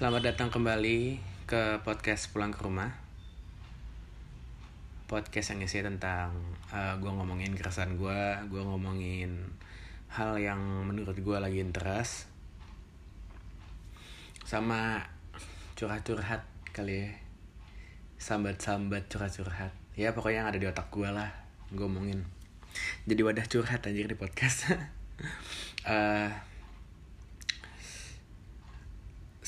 Selamat datang kembali ke podcast Pulang ke Rumah. Podcast yang isinya tentang uh, Gue ngomongin keresahan gue Gue ngomongin hal yang menurut gue lagi interest Sama curhat-curhat kali ya. Sambat-sambat curhat-curhat. Ya pokoknya yang ada di otak gue lah Gue ngomongin. Jadi wadah curhat anjir di podcast. Uh,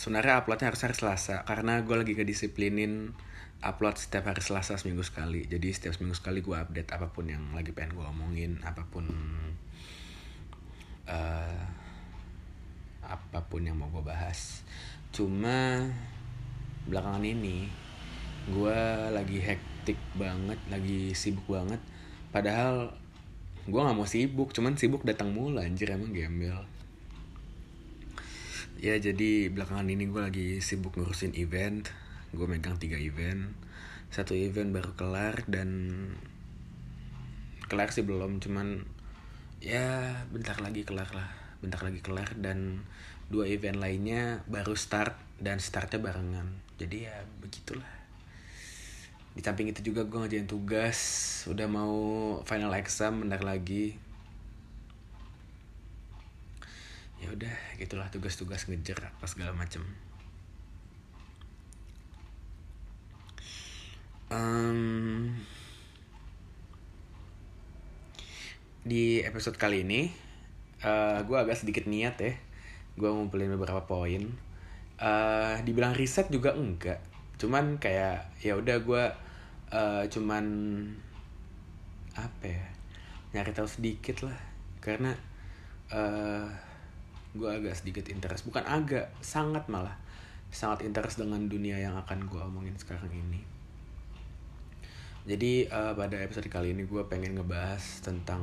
sebenarnya uploadnya harus hari Selasa karena gue lagi kedisiplinin upload setiap hari Selasa seminggu sekali. Jadi setiap seminggu sekali gue update apa pun yang lagi pengen gue omongin apa pun uh, apa pun yang mau gue bahas. Cuma belakangan ini gue lagi hektik banget lagi sibuk banget. Padahal gue nggak mau sibuk cuman sibuk datang mulu anjir emang gembel ya jadi belakangan ini gue lagi sibuk ngurusin event. Gue megang tiga event. Satu event baru kelar dan kelar sih belum cuman ya bentar lagi kelar lah. Bentar lagi kelar dan dua event lainnya baru start dan startnya barengan. Jadi ya begitulah. Di samping itu juga gue ngerjain tugas udah mau final exam bentar lagi ya udah gitulah tugas-tugas ngejar apa segala macem. Um, di episode kali ini uh, gue agak sedikit niat ya. Gue ngumpulin beberapa poin. Uh, dibilang riset juga enggak. Cuman kayak ya udah gue uh, cuman apa ya nyari tahu sedikit lah. Karena uh, gue agak sedikit interest. Bukan agak sangat malah. Sangat interest dengan dunia yang akan gue omongin sekarang ini. Jadi uh, pada episode kali ini gue pengen ngebahas tentang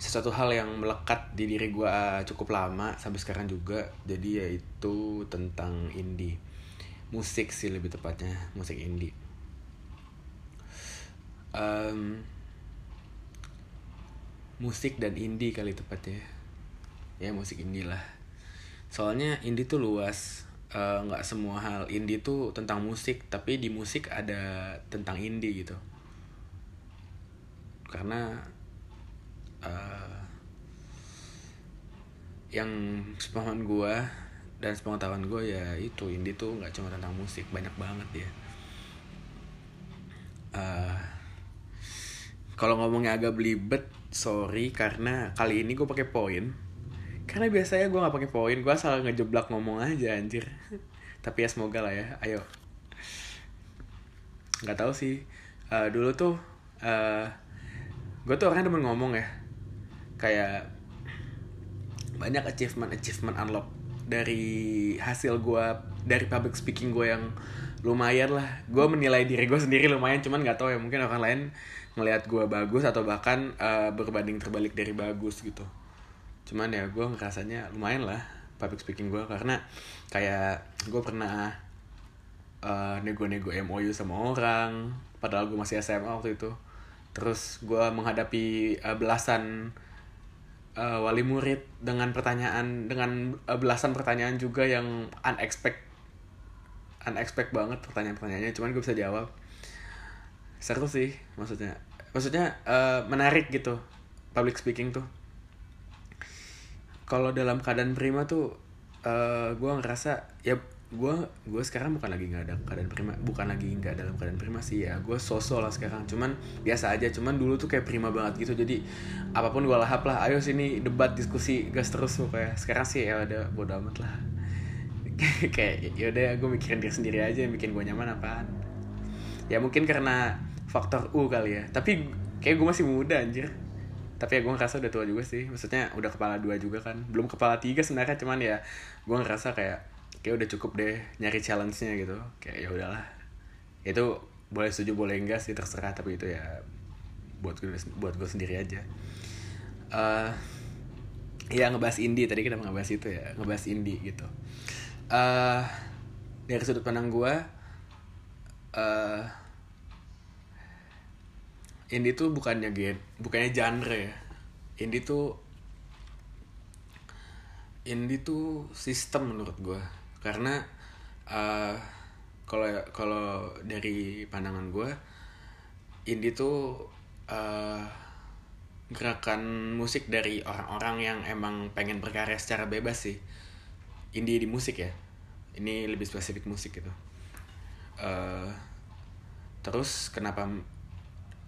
sesuatu hal yang melekat di diri gue uh, cukup lama sampai sekarang juga. Jadi yaitu tentang indie. Musik sih lebih tepatnya musik indie. Um, musik dan indie kali tepatnya ya musik indie lah. Soalnya indie tuh luas. Nggak uh, semua hal indie tuh tentang musik tapi di musik ada tentang indie gitu. Karena uh, yang sepengetahuan gue dan sepengetahuan gue ya itu indie tuh nggak cuma tentang musik banyak banget ya. Uh, kalau ngomongnya agak belibet sorry karena kali ini gue pakai poin karena biasanya gue nggak pakai poin gue asal ngejeblak ngomong aja anjir. Tapi ya semoga lah ya ayo. Nggak tahu sih. Uh, dulu tuh uh, gue tuh orangnya demen ngomong ya. Kayak banyak achievement achievement unlock dari hasil gue dari public speaking gue yang lumayan lah. Gue menilai diri gue sendiri lumayan cuman nggak tahu ya mungkin orang lain ngelihat gue bagus atau bahkan uh, berbanding terbalik dari bagus gitu cuman ya gue ngerasanya lumayan lah public speaking gue karena kayak gue pernah uh, nego-nego MOU sama orang padahal gue masih SMA waktu itu. Terus gue menghadapi uh, belasan uh, wali murid dengan pertanyaan dengan uh, belasan pertanyaan juga yang unexpected unexpected banget pertanyaan-pertanyaannya. Cuman gue bisa jawab. Seru sih maksudnya. Maksudnya uh, menarik gitu public speaking tuh kalau dalam keadaan prima tuh uh, gue ngerasa ya gue gue sekarang bukan lagi nggak ada keadaan prima bukan lagi nggak dalam keadaan prima sih ya. Gue sosok lah sekarang cuman biasa aja cuman dulu tuh kayak prima banget gitu. Jadi apa pun gue lahap lah ayo sini debat diskusi gas terus kayak sekarang sih ya udah bodo amat lah. Kayak ya udah gue mikirin diri sendiri aja yang bikin gue nyaman apaan. Ya mungkin karena faktor u kali ya. Tapi kayak gue masih muda anjir tapi ya gue ngerasa udah tua juga sih. Maksudnya udah kepala dua juga kan. Belum kepala tiga sebenarnya cuman ya gue ngerasa kayak kayak udah cukup deh nyari challenge-nya gitu. Kayak ya udahlah. Itu boleh setuju boleh enggak sih terserah. Tapi itu ya buat gue buat gue sendiri aja. Uh, ya ngebahas indie. Tadi kita ngebahas itu ya ngebahas indie gitu. Uh, dari sudut pandang gue uh, indie tuh bukannya gen bukannya genre ya. Indie tuh indie tuh sistem menurut gue karena uh, kalau kalau dari pandangan gue indie tuh uh, gerakan musik dari orang-orang yang emang pengen berkarya secara bebas sih. Indie di musik ya. Ini lebih spesifik musik gitu. Uh, terus kenapa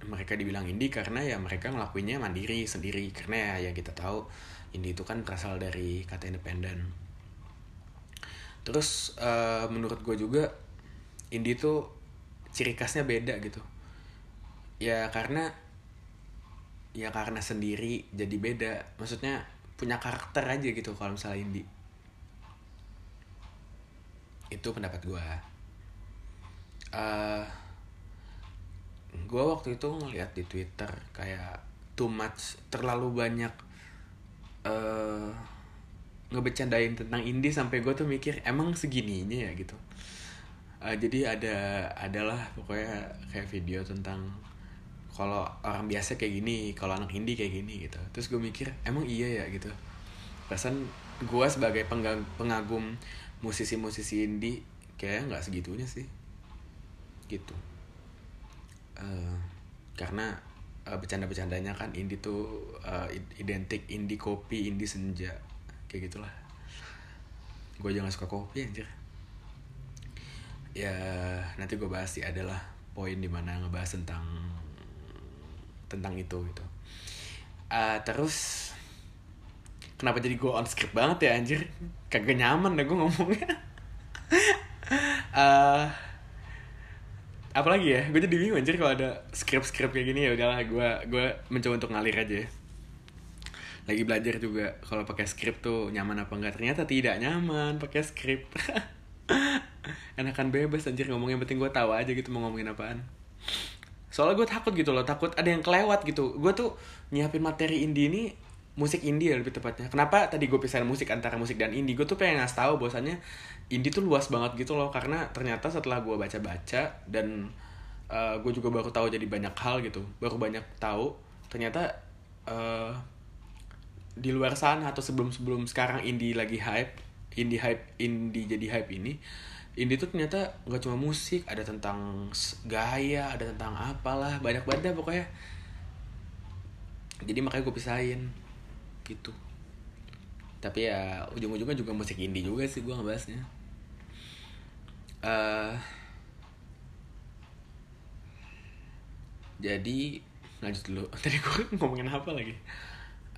mereka dibilang indie karena ya mereka ngelakuinnya mandiri sendiri. Karena ya yang kita tahu indie itu kan berasal dari kata independen terus uh, menurut gue juga indie itu ciri khasnya beda gitu. Ya karena ya karena sendiri jadi beda. Maksudnya punya karakter aja gitu kalau misalnya indie. Itu pendapat gue uh, gue waktu itu ngeliat di twitter kayak too much terlalu banyak uh, ngebecandain tentang indie sampai gue tuh mikir emang segininya ya? Gitu. Uh, jadi ada adalah pokoknya kayak video tentang kalau orang biasa kayak gini kalau anak indie kayak gini gitu. Terus gue mikir emang iya ya? Gitu. Perasaan gue sebagai pengagum musisi-musisi indie kayak nggak segitunya sih. Gitu uh, karena uh, bercanda-bercandanya kan indie tuh uh, identik indie kopi indie senja kayak gitulah. Gue jangan suka kopi anjir. Ya nanti gue bahas sih adalah poin di mana ngebahas tentang tentang itu gitu. Uh, terus kenapa jadi gue on script banget ya anjir? Kagak nyaman deh gue ngomongnya. Uh, apalagi ya gue jadi bingung anjir kalau ada script script kayak gini ya udahlah gue gue mencoba untuk ngalir aja. Lagi belajar juga kalau pakai script tuh nyaman apa enggak? Ternyata tidak nyaman pakai script enakan bebas anjir ngomong penting gue tahu aja gitu mau ngomongin apaan. Soalnya gue takut gitu loh takut ada yang kelewat gitu. Gue tuh nyiapin materi indie ini musik indie ya lebih tepatnya. Kenapa tadi gue pisahin musik antara musik dan indie? Gue tuh pengen ngasih tahu bahwasannya indie tuh luas banget gitu loh. Karena ternyata setelah gue baca-baca dan uh, gue juga baru tahu jadi banyak hal gitu baru banyak tahu ternyata uh, di luar sana atau sebelum-sebelum sekarang indie lagi hype indie hype indie jadi hype ini indie tuh ternyata nggak cuma musik ada tentang gaya ada tentang apalah banyak banget pokoknya. Jadi makanya gue pisahin gitu. Tapi ya ujung-ujungnya juga musik indie juga sih gue ngebahasnya. Uh, jadi lanjut dulu. Tadi gue ngomongin apa lagi?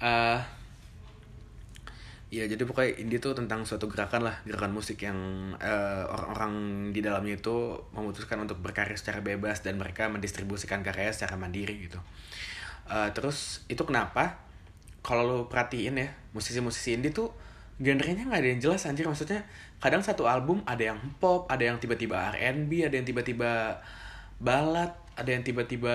Uh, ya jadi pokoknya indie tuh tentang suatu gerakan lah gerakan musik yang orang orang-orang di dalamnya itu memutuskan untuk berkarya secara bebas dan mereka mendistribusikan karya secara mandiri gitu. Uh, terus itu kenapa kalau lo perhatiin ya musisi-musisi indie tuh genrenya nggak ada yang jelas anjir. Maksudnya kadang satu album ada yang pop ada yang tiba-tiba R&B ada yang tiba-tiba balad ada yang tiba-tiba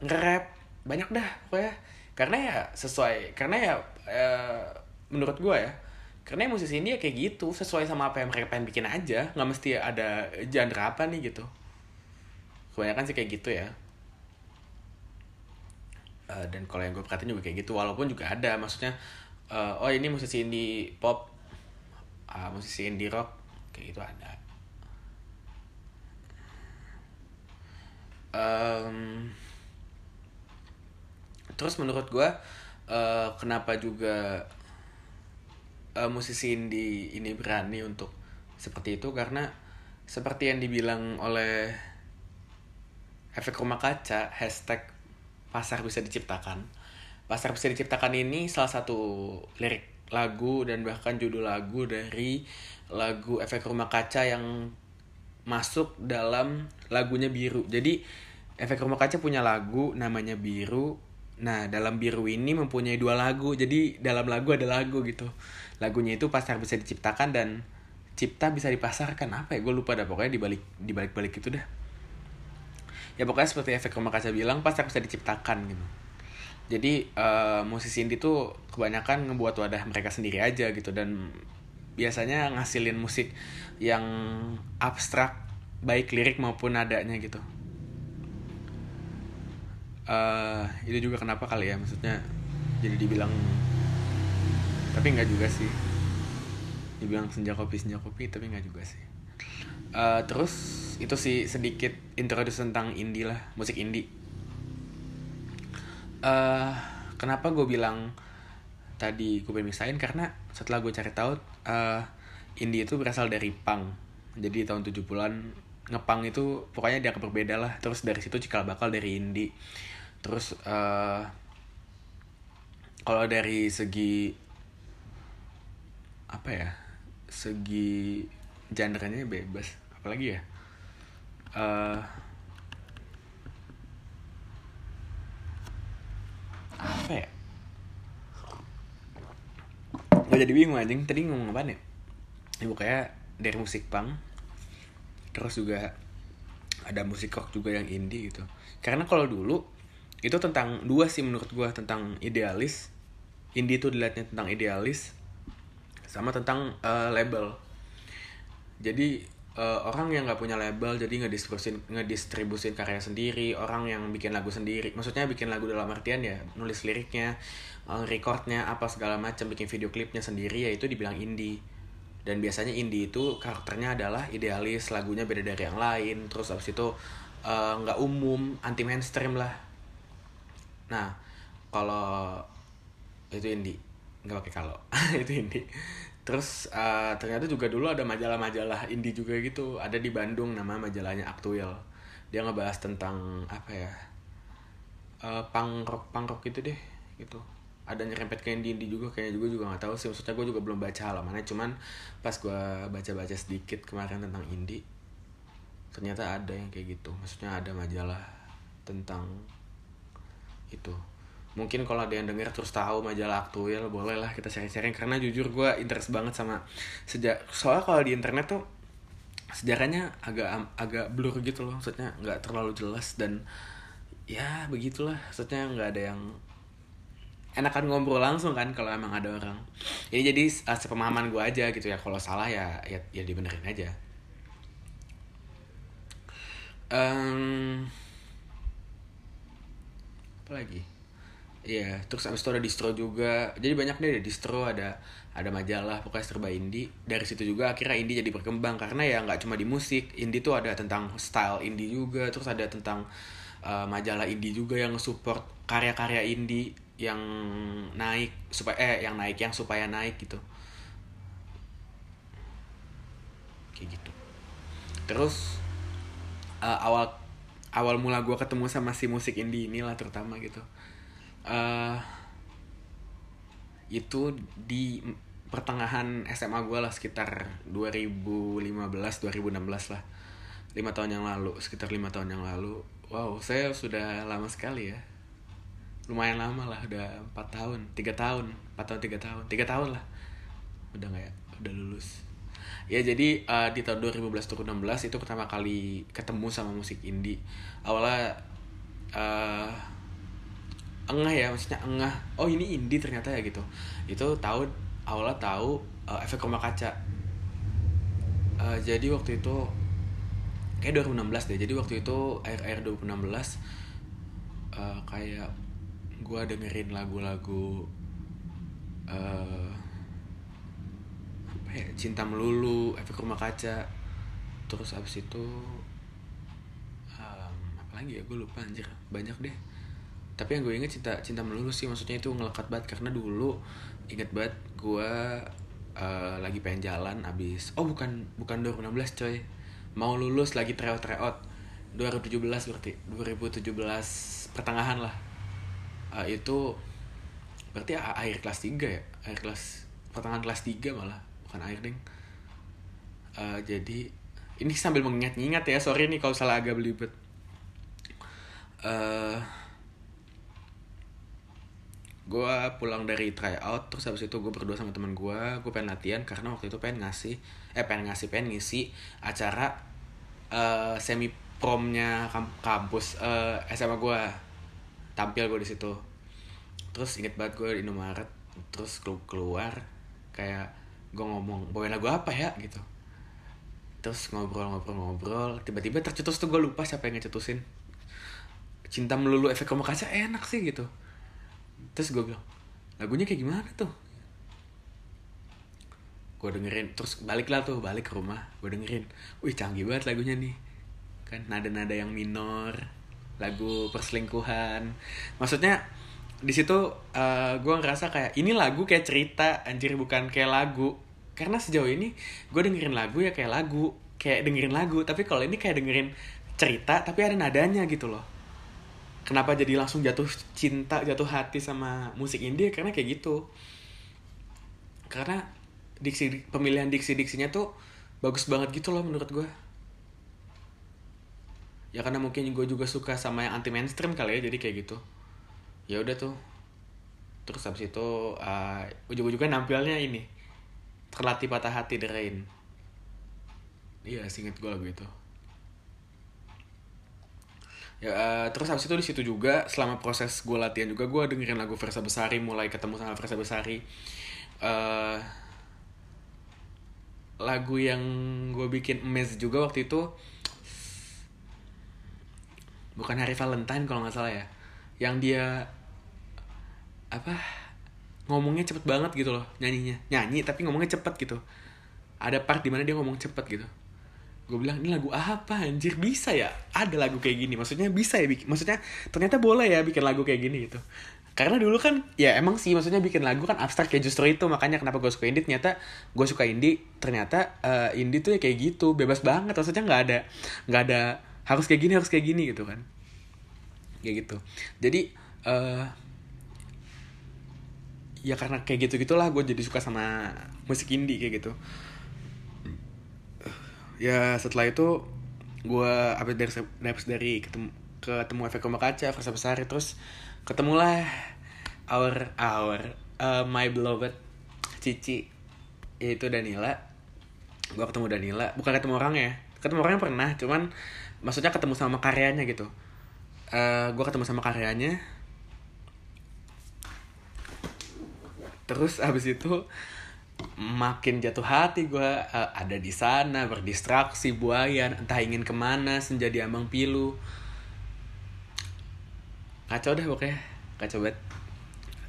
nge-rap. Banyak dah pokoknya. Karena ya sesuai karena ya eh, menurut gue ya karena ya musisi ini ya kayak gitu sesuai sama apa yang mereka pengen bikin aja. Nggak mesti ada genre apa nih gitu. Kebanyakan sih kayak gitu ya uh, dan kalau yang gue perhatiin juga kayak gitu walaupun juga ada maksudnya uh, oh ini musisi indie pop uh, musisi indie rock kayak gitu ada. Um, terus menurut gue uh, kenapa juga uh, musisi indie ini berani untuk seperti itu? Karena seperti yang dibilang oleh efek rumah kaca hashtag pasar bisa diciptakan Pasar bisa diciptakan ini salah satu lirik lagu dan bahkan judul lagu dari lagu Efek Rumah Kaca yang masuk dalam lagunya Biru. Jadi Efek Rumah Kaca punya lagu namanya Biru. Nah, dalam Biru ini mempunyai dua lagu. Jadi dalam lagu ada lagu gitu. Lagunya itu pasar bisa diciptakan dan cipta bisa dipasarkan. Apa ya? Gue lupa dah pokoknya dibalik dibalik balik itu dah. Ya pokoknya seperti Efek Rumah Kaca bilang pasar bisa diciptakan gitu. Jadi uh, musisi indie tuh kebanyakan ngebuat wadah mereka sendiri aja gitu. Dan biasanya ngasilin musik yang abstrak baik lirik maupun nadanya gitu. Uh, itu juga kenapa kali ya maksudnya jadi dibilang tapi nggak juga sih. Dibilang senja kopi senja kopi tapi nggak juga sih uh, terus itu sih sedikit introduce tentang indie lah musik indie. Uh, kenapa gue bilang tadi gue pengen misain karena setelah gue cari tahu uh, indie itu berasal dari punk. Jadi tahun 70-an ngepang itu pokoknya dia berbeda lah. Terus dari situ cikal bakal dari indie. Terus uh, kalau dari segi apa ya segi genrenya bebas. Apalagi ya? Uh, apa ya? Gue jadi bingung anjing. Tadi ngomong apa nih? Ya pokoknya dari musik punk terus juga ada musik rock juga yang indie gitu. Karena kalau dulu itu tentang dua sih menurut gue tentang idealis. Indie itu dilihatnya tentang idealis sama tentang uh, label jadi uh, orang yang nggak punya label jadi ngedistribusin ngedistribusin karya sendiri orang yang bikin lagu sendiri maksudnya bikin lagu dalam artian ya nulis liriknya uh, recordnya apa segala macam bikin video klipnya sendiri ya itu dibilang indie. Dan biasanya indie itu karakternya adalah idealis lagunya beda dari yang lain terus abis itu nggak uh, umum anti mainstream lah. Nah kalau itu indie nggak pakai kalau itu indie terus uh, ternyata juga dulu ada majalah-majalah indie juga gitu. Ada di Bandung nama majalahnya Aktuil dia ngebahas tentang apa ya uh, rock punk rock gitu deh gitu. Ada nyerempet ke indie indie juga kayaknya juga juga nggak tahu sih. Maksudnya gue juga belum baca halamannya. Cuman pas gue baca-baca sedikit kemarin tentang indie ternyata ada yang kayak gitu. Maksudnya ada majalah tentang itu mungkin kalau ada yang denger terus tahu majalah aktual boleh lah kita sharing-sharing. Karena jujur gue interest banget sama sejak soalnya kalau di internet tuh sejarahnya agak agak blur gitu loh. Maksudnya nggak terlalu jelas dan ya begitulah. Maksudnya nggak ada yang enakan ngobrol langsung kan kalau emang ada orang. Ini jadi uh, sepemahaman gue aja gitu ya. Kalau salah ya ya, ya dibenerin aja. Um, apa lagi Iya, terus abis itu ada distro juga. Jadi banyak deh ada distro, ada ada majalah, pokoknya serba indie. Dari situ juga akhirnya indie jadi berkembang karena ya nggak cuma di musik, indie tuh ada tentang style indie juga, terus ada tentang uh, majalah indie juga yang support karya-karya indie yang naik supaya eh yang naik yang supaya naik gitu. Kayak gitu. Terus uh, awal awal mula gue ketemu sama si musik indie inilah terutama gitu uh, itu di pertengahan SMA gue lah sekitar 2015 2016 lah. Lima tahun yang lalu sekitar lima tahun yang lalu. Wow saya sudah lama sekali ya. Lumayan lama lah udah empat tahun tiga tahun empat tahun tiga tahun tiga tahun lah. Udah nggak ya? Udah lulus. Ya jadi uh, di tahun 2015 2016 itu pertama kali ketemu sama musik indie. Awalnya uh, engah ya maksudnya engah. Oh ini indie ternyata ya gitu. Itu tahu awalnya tahu uh, efek rumah kaca. Uh, jadi waktu itu kayak 2016 deh. Jadi waktu itu air air 2016 uh, kayak gue dengerin lagu-lagu uh, ya cinta melulu efek rumah kaca. Terus abis itu um, apa lagi ya? Gue lupa anjir. Banyak deh tapi yang gue inget cinta cinta melulu sih maksudnya itu ngelekat banget. Karena dulu inget banget gue uh, lagi pengen jalan abis oh bukan bukan 2016 coy. Mau lulus lagi tryout tryout. 2017 berarti 2017 pertengahan lah. Uh, itu berarti akhir kelas 3 ya? Akhir kelas pertengahan kelas 3 malah bukan akhir ding uh, jadi ini sambil mengingat-ingat ya sorry nih kalau salah agak belibet. Uh, gue pulang dari tryout terus habis itu gue berdua sama teman gue gue pengen latihan karena waktu itu pengen ngasih eh pengen ngasih pengen ngisi acara uh, semi promnya kampus uh, eh, SMA gue tampil gue di situ. Terus inget banget gue di Indomaret terus keluar kayak gue ngomong bawain lagu apa ya? gitu. Terus ngobrol-ngobrol-ngobrol tiba-tiba tercetus tuh gue lupa siapa yang ngecetusin. Cinta melulu efek rumah kaca enak sih gitu terus gue bilang lagunya kayak gimana tuh? Gue dengerin terus balik lah tuh balik ke rumah gue dengerin. Wih canggih banget lagunya nih. Kan nada-nada yang minor lagu perselingkuhan. Maksudnya di situ uh, gue ngerasa kayak ini lagu kayak cerita anjir bukan kayak lagu. Karena sejauh ini gue dengerin lagu ya kayak lagu kayak dengerin lagu. Tapi kalau ini kayak dengerin cerita tapi ada nadanya gitu loh kenapa jadi langsung jatuh cinta jatuh hati sama musik indie? Karena kayak gitu. Karena diksi pemilihan diksi diksinya tuh bagus banget gitu loh menurut gue ya karena mungkin gue juga suka sama yang anti mainstream kali ya jadi kayak gitu. Ya udah tuh. Terus habis itu uh, ujung-ujungnya nampilnya ini. Terlatih patah hati The Rain. Iya singkat gue lagu itu ya uh, terus habis itu di situ juga selama proses gue latihan juga gue dengerin lagu Versa Besari mulai ketemu sama Versa Besari. Uh, lagu yang gue bikin emes juga waktu itu bukan hari Valentine kalau nggak salah ya yang dia apa ngomongnya cepet banget gitu loh nyanyinya. Nyanyi tapi ngomongnya cepet gitu. Ada part di mana dia ngomong cepet gitu gue bilang ini lagu apa anjir? Bisa ya? Ada lagu kayak gini. Maksudnya bisa ya bikin maksudnya ternyata boleh ya bikin lagu kayak gini gitu. Karena dulu kan ya emang sih maksudnya bikin lagu kan abstrak ya justru itu. Makanya kenapa gue suka indie ternyata gue suka indie ternyata uh, indie tuh ya kayak gitu bebas banget. Maksudnya nggak ada nggak ada harus kayak gini harus kayak gini gitu kan. Kayak gitu. Jadi uh, ya karena kayak gitu gitulah gue jadi suka sama musik indie kayak gitu ya setelah itu gue apa dari dari, dari ketemu ketemu efek rumah kaca Versa Besar terus ketemulah our our uh, my beloved Cici yaitu Danila. Gue ketemu Danila bukan ketemu orang ya ketemu orangnya pernah cuman maksudnya ketemu sama karyanya gitu. Uh, gue ketemu sama karyanya. Terus abis itu makin jatuh hati gue uh, ada di sana berdistraksi buayan entah ingin ke mana senjadi ambang pilu. Kacau deh pokoknya kacau banget.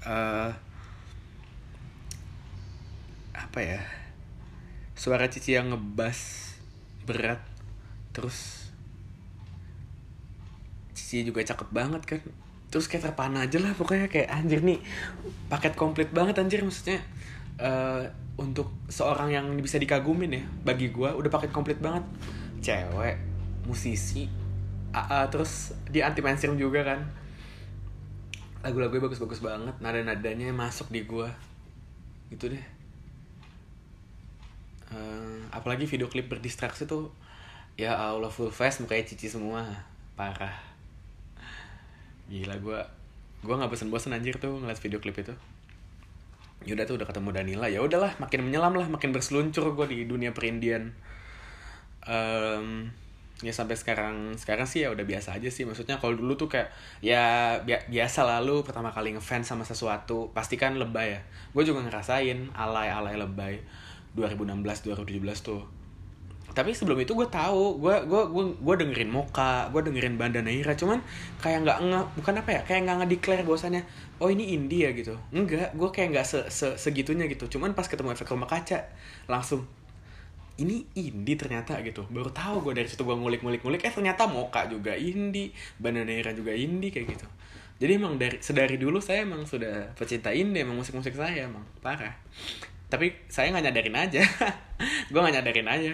Uh, apa ya suara cici yang ngebas berat terus cici juga cakep banget kan. Terus kayak terpana aja lah pokoknya kayak anjir nih paket komplit banget anjir maksudnya uh, untuk seorang yang bisa dikagumin ya bagi gue udah paket komplit banget. Cewek musisi uh, uh, terus dia anti mainstream juga kan. Lagu-lagunya bagus-bagus banget nada-nadanya masuk di gue gitu deh. Uh, apalagi video klip berdistraksi tuh ya Allah full face mukanya cici semua. Parah. Gila gue gue nggak bosen-bosen anjir tuh ngeliat video klip itu yaudah tuh udah ketemu Danila ya udahlah makin menyelam lah makin berseluncur gue di dunia perindian. Um, ya sampai sekarang sekarang sih ya udah biasa aja sih. Maksudnya kalau dulu tuh kayak ya bi biasa lalu pertama kali ngefans sama sesuatu pasti kan lebay ya. Gue juga ngerasain alay alay lebay 2016 2017 tuh tapi sebelum itu gue tahu gue gue gue gue dengerin Moka gue dengerin Banda Naira cuman kayak nggak nge bukan apa ya kayak nggak ngedeclare bahwasannya oh ini India gitu. Enggak gue kayak nggak se, se segitunya gitu. Cuman pas ketemu efek rumah kaca langsung ini indie ternyata gitu. Baru tahu gue dari situ gue ngulik-ngulik-ngulik eh ternyata Moka juga indie Banda Naira juga indie kayak gitu. Jadi emang dari sedari dulu saya emang sudah pecinta indie emang musik-musik saya emang parah. Tapi saya nggak nyadarin aja. Gue nggak nyadarin aja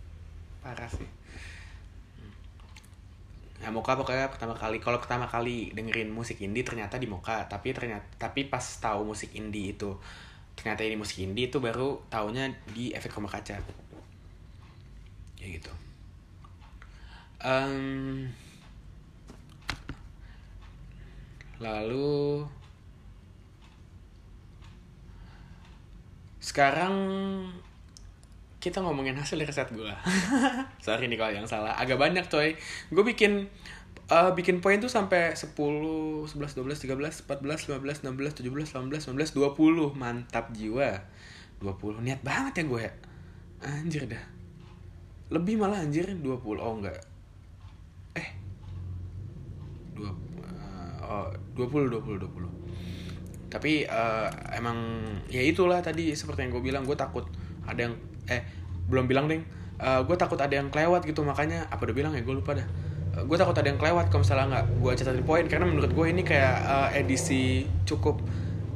parah sih. Nah, Moka pokoknya pertama kali kalau pertama kali dengerin musik indie ternyata di Moka tapi ternyata tapi pas tahu musik indie itu ternyata ini musik indie itu baru taunya di efek rumah kaca. Ya gitu. Um, lalu sekarang kita ngomongin hasil riset gue sorry nih kalau yang salah. Agak banyak coy. Gue bikin uh, bikin poin tuh sampai 10, 11, 12, 13, 14, 15, 16, 17, 18, 19, 20 mantap jiwa. 20 niat banget ya gue ya. Anjir dah. Lebih malah anjir 20 oh enggak. Eh. 20 uh, oh 20 20 20 tapi uh, emang ya itulah tadi seperti yang gue bilang gue takut ada yang eh belum bilang deh uh, gue takut ada yang kelewat gitu makanya apa udah bilang ya gue lupa dah. Uh, gue takut ada yang kelewat kalau misalnya nggak gue catatin poin karena menurut gue ini kayak uh, edisi cukup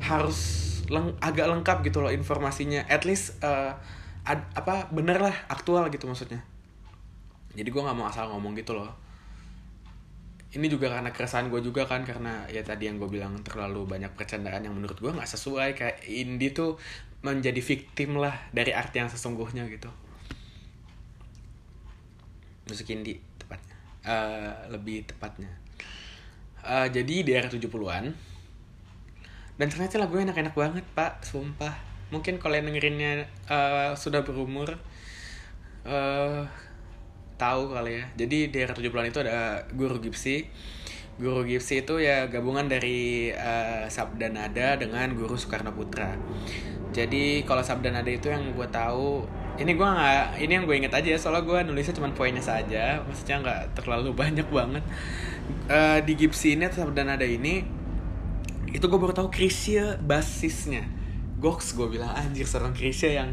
harus leng agak lengkap gitu loh informasinya. At least uh, ad apa bener lah aktual gitu maksudnya. Jadi gue nggak mau asal ngomong gitu loh. Ini juga karena keresahan gue juga kan karena ya tadi yang gue bilang terlalu banyak percandaan yang menurut gue nggak sesuai. Kayak indie tuh menjadi victim lah dari arti yang sesungguhnya gitu. Musik indie tepatnya. Uh, lebih tepatnya. Uh, jadi di era 70-an dan ternyata lagunya enak-enak banget pak. Sumpah. Mungkin kalau yang dengerinnya uh, sudah berumur uh, tahu kali ya. Jadi di era 70-an itu ada guru gipsi guru gipsi itu ya gabungan dari uh, sabda nada dengan guru Soekarno Putra. Jadi kalau sabda nada itu yang gue tahu ini gue nggak ini yang gue inget aja soalnya gue nulisnya cuma poinnya saja maksudnya nggak terlalu banyak banget. Uh, di gipsi ini atau sabda nada ini itu gue baru tahu Krisya basisnya. Gox gue bilang anjir seorang Krisya yang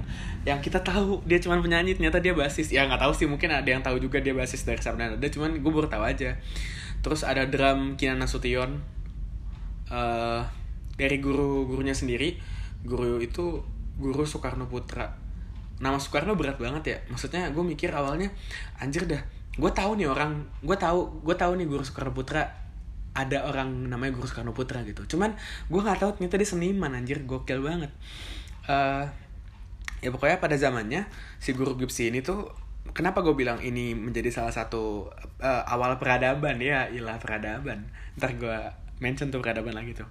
yang kita tahu dia cuma penyanyi ternyata dia basis. Ya nggak tahu sih mungkin ada yang tahu juga dia basis dari Sabda Nada cuman gue baru tahu aja terus ada drum Kinan Nasution. Uh, dari guru gurunya sendiri. Guru itu guru Soekarno Putra. Nama Soekarno berat banget ya. Maksudnya gue mikir awalnya anjir dah gue tahu nih orang gue tahu gue tahu nih guru Soekarno Putra. Ada orang namanya guru Soekarno Putra gitu. Cuman gue nggak tahu ternyata dia seniman anjir gokil banget. Uh, ya pokoknya pada zamannya si guru Gipsi ini tuh kenapa gue bilang ini menjadi salah satu uh, awal peradaban? Ya ilah peradaban. Ntar gue mention tuh peradaban lagi tuh.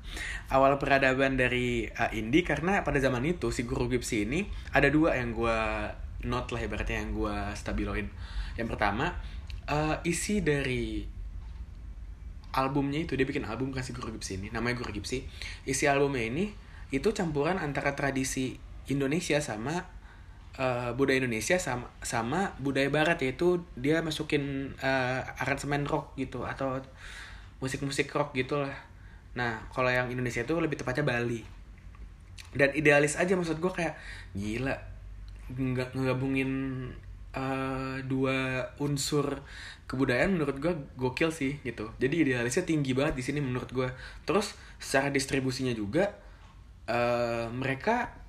Awal peradaban dari uh, indie karena pada zaman itu si guru Gipsi ini ada dua yang gue note lah ibaratnya yang gue stabiloin. Yang pertama uh, isi dari albumnya itu dia bikin album kasih guru Gipsi ini namanya guru Gipsi. Isi albumnya ini itu campuran antara tradisi Indonesia sama uh, budaya Indonesia sama sama budaya Barat yaitu dia masukin uh, aransemen rock gitu atau musik-musik rock gitulah. Nah kalau yang Indonesia itu lebih tepatnya Bali. Dan idealis aja maksud gue kayak gila nggak ngegabungin uh, dua unsur kebudayaan menurut gue gokil sih gitu. Jadi idealisnya tinggi banget di sini menurut gue. Terus secara distribusinya juga uh, mereka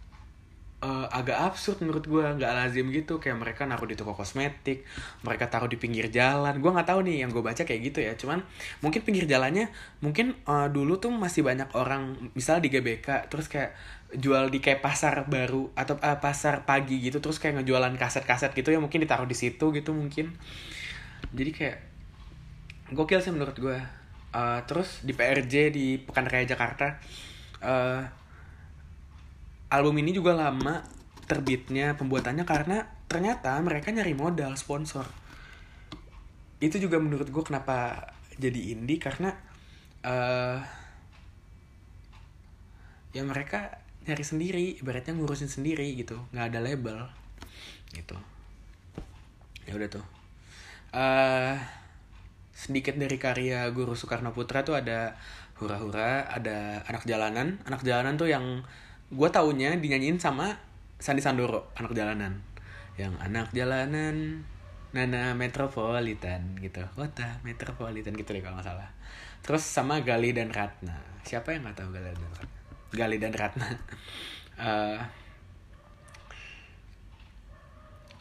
uh, agak absurd menurut gue nggak lazim gitu. Kayak mereka naruh di toko kosmetik mereka taruh di pinggir jalan. Gue nggak tahu nih yang gue baca kayak gitu ya. Cuman mungkin pinggir jalannya mungkin uh, dulu tuh masih banyak orang misal di GBK terus kayak jual di kayak pasar baru atau uh, pasar pagi gitu terus kayak ngejualan kaset-kaset gitu ya mungkin ditaruh di situ gitu mungkin. Jadi kayak gokil sih menurut gue uh, terus di PRJ di Pekan Raya Jakarta album ini juga lama terbitnya pembuatannya karena ternyata mereka nyari modal sponsor. Itu juga menurut gue kenapa jadi indie karena uh, ya mereka nyari sendiri ibaratnya ngurusin sendiri gitu. Nggak ada label gitu. Ya udah tuh. Uh, sedikit dari karya guru Soekarno Putra tuh ada hura-hura ada anak jalanan. Anak jalanan tuh yang gue taunya dinyanyiin sama Sandi Sandoro anak jalanan. Yang anak jalanan Nana Metropolitan gitu. Kota Metropolitan gitu deh kalau nggak salah. Terus sama Gali dan Ratna. Siapa yang nggak tahu Gali dan Ratna? Gali dan Ratna. Uh,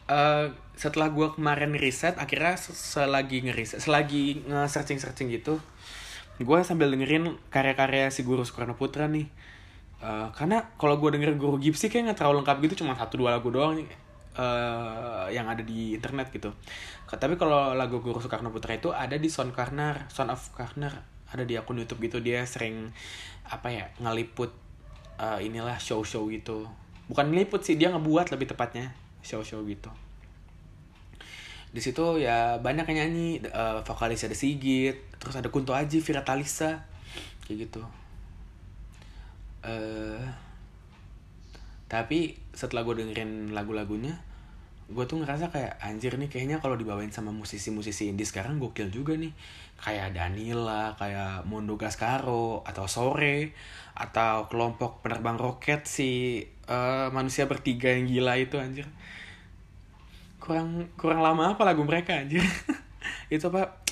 uh, setelah gue kemarin riset akhirnya selagi ngeriset selagi nge searching searching gitu gue sambil dengerin karya-karya si guru Soekarno Putra nih Uh, karena kalau gue denger guru Gipsy kayak nggak terlalu lengkap gitu cuma satu dua lagu doang uh, yang ada di internet gitu. Tapi kalau lagu guru Soekarno Putra itu ada di Sound Corner, Sound of Corner, ada di akun YouTube gitu dia sering apa ya ngeliput uh, inilah show-show gitu. bukan ngeliput sih dia ngebuat lebih tepatnya show-show gitu di situ ya banyak yang nyanyi uh, vokalis ada Sigit terus ada Kunto Aji Vira Talisa kayak gitu uh, tapi setelah gue dengerin lagu-lagunya gue tuh ngerasa kayak anjir nih kayaknya kalau dibawain sama musisi-musisi indie sekarang gokil juga nih. Kayak Danila kayak Mondo Gascaro atau Sore atau kelompok penerbang roket si uh, manusia bertiga yang gila itu anjir. Kurang kurang lama apa lagu mereka anjir? Itu apa?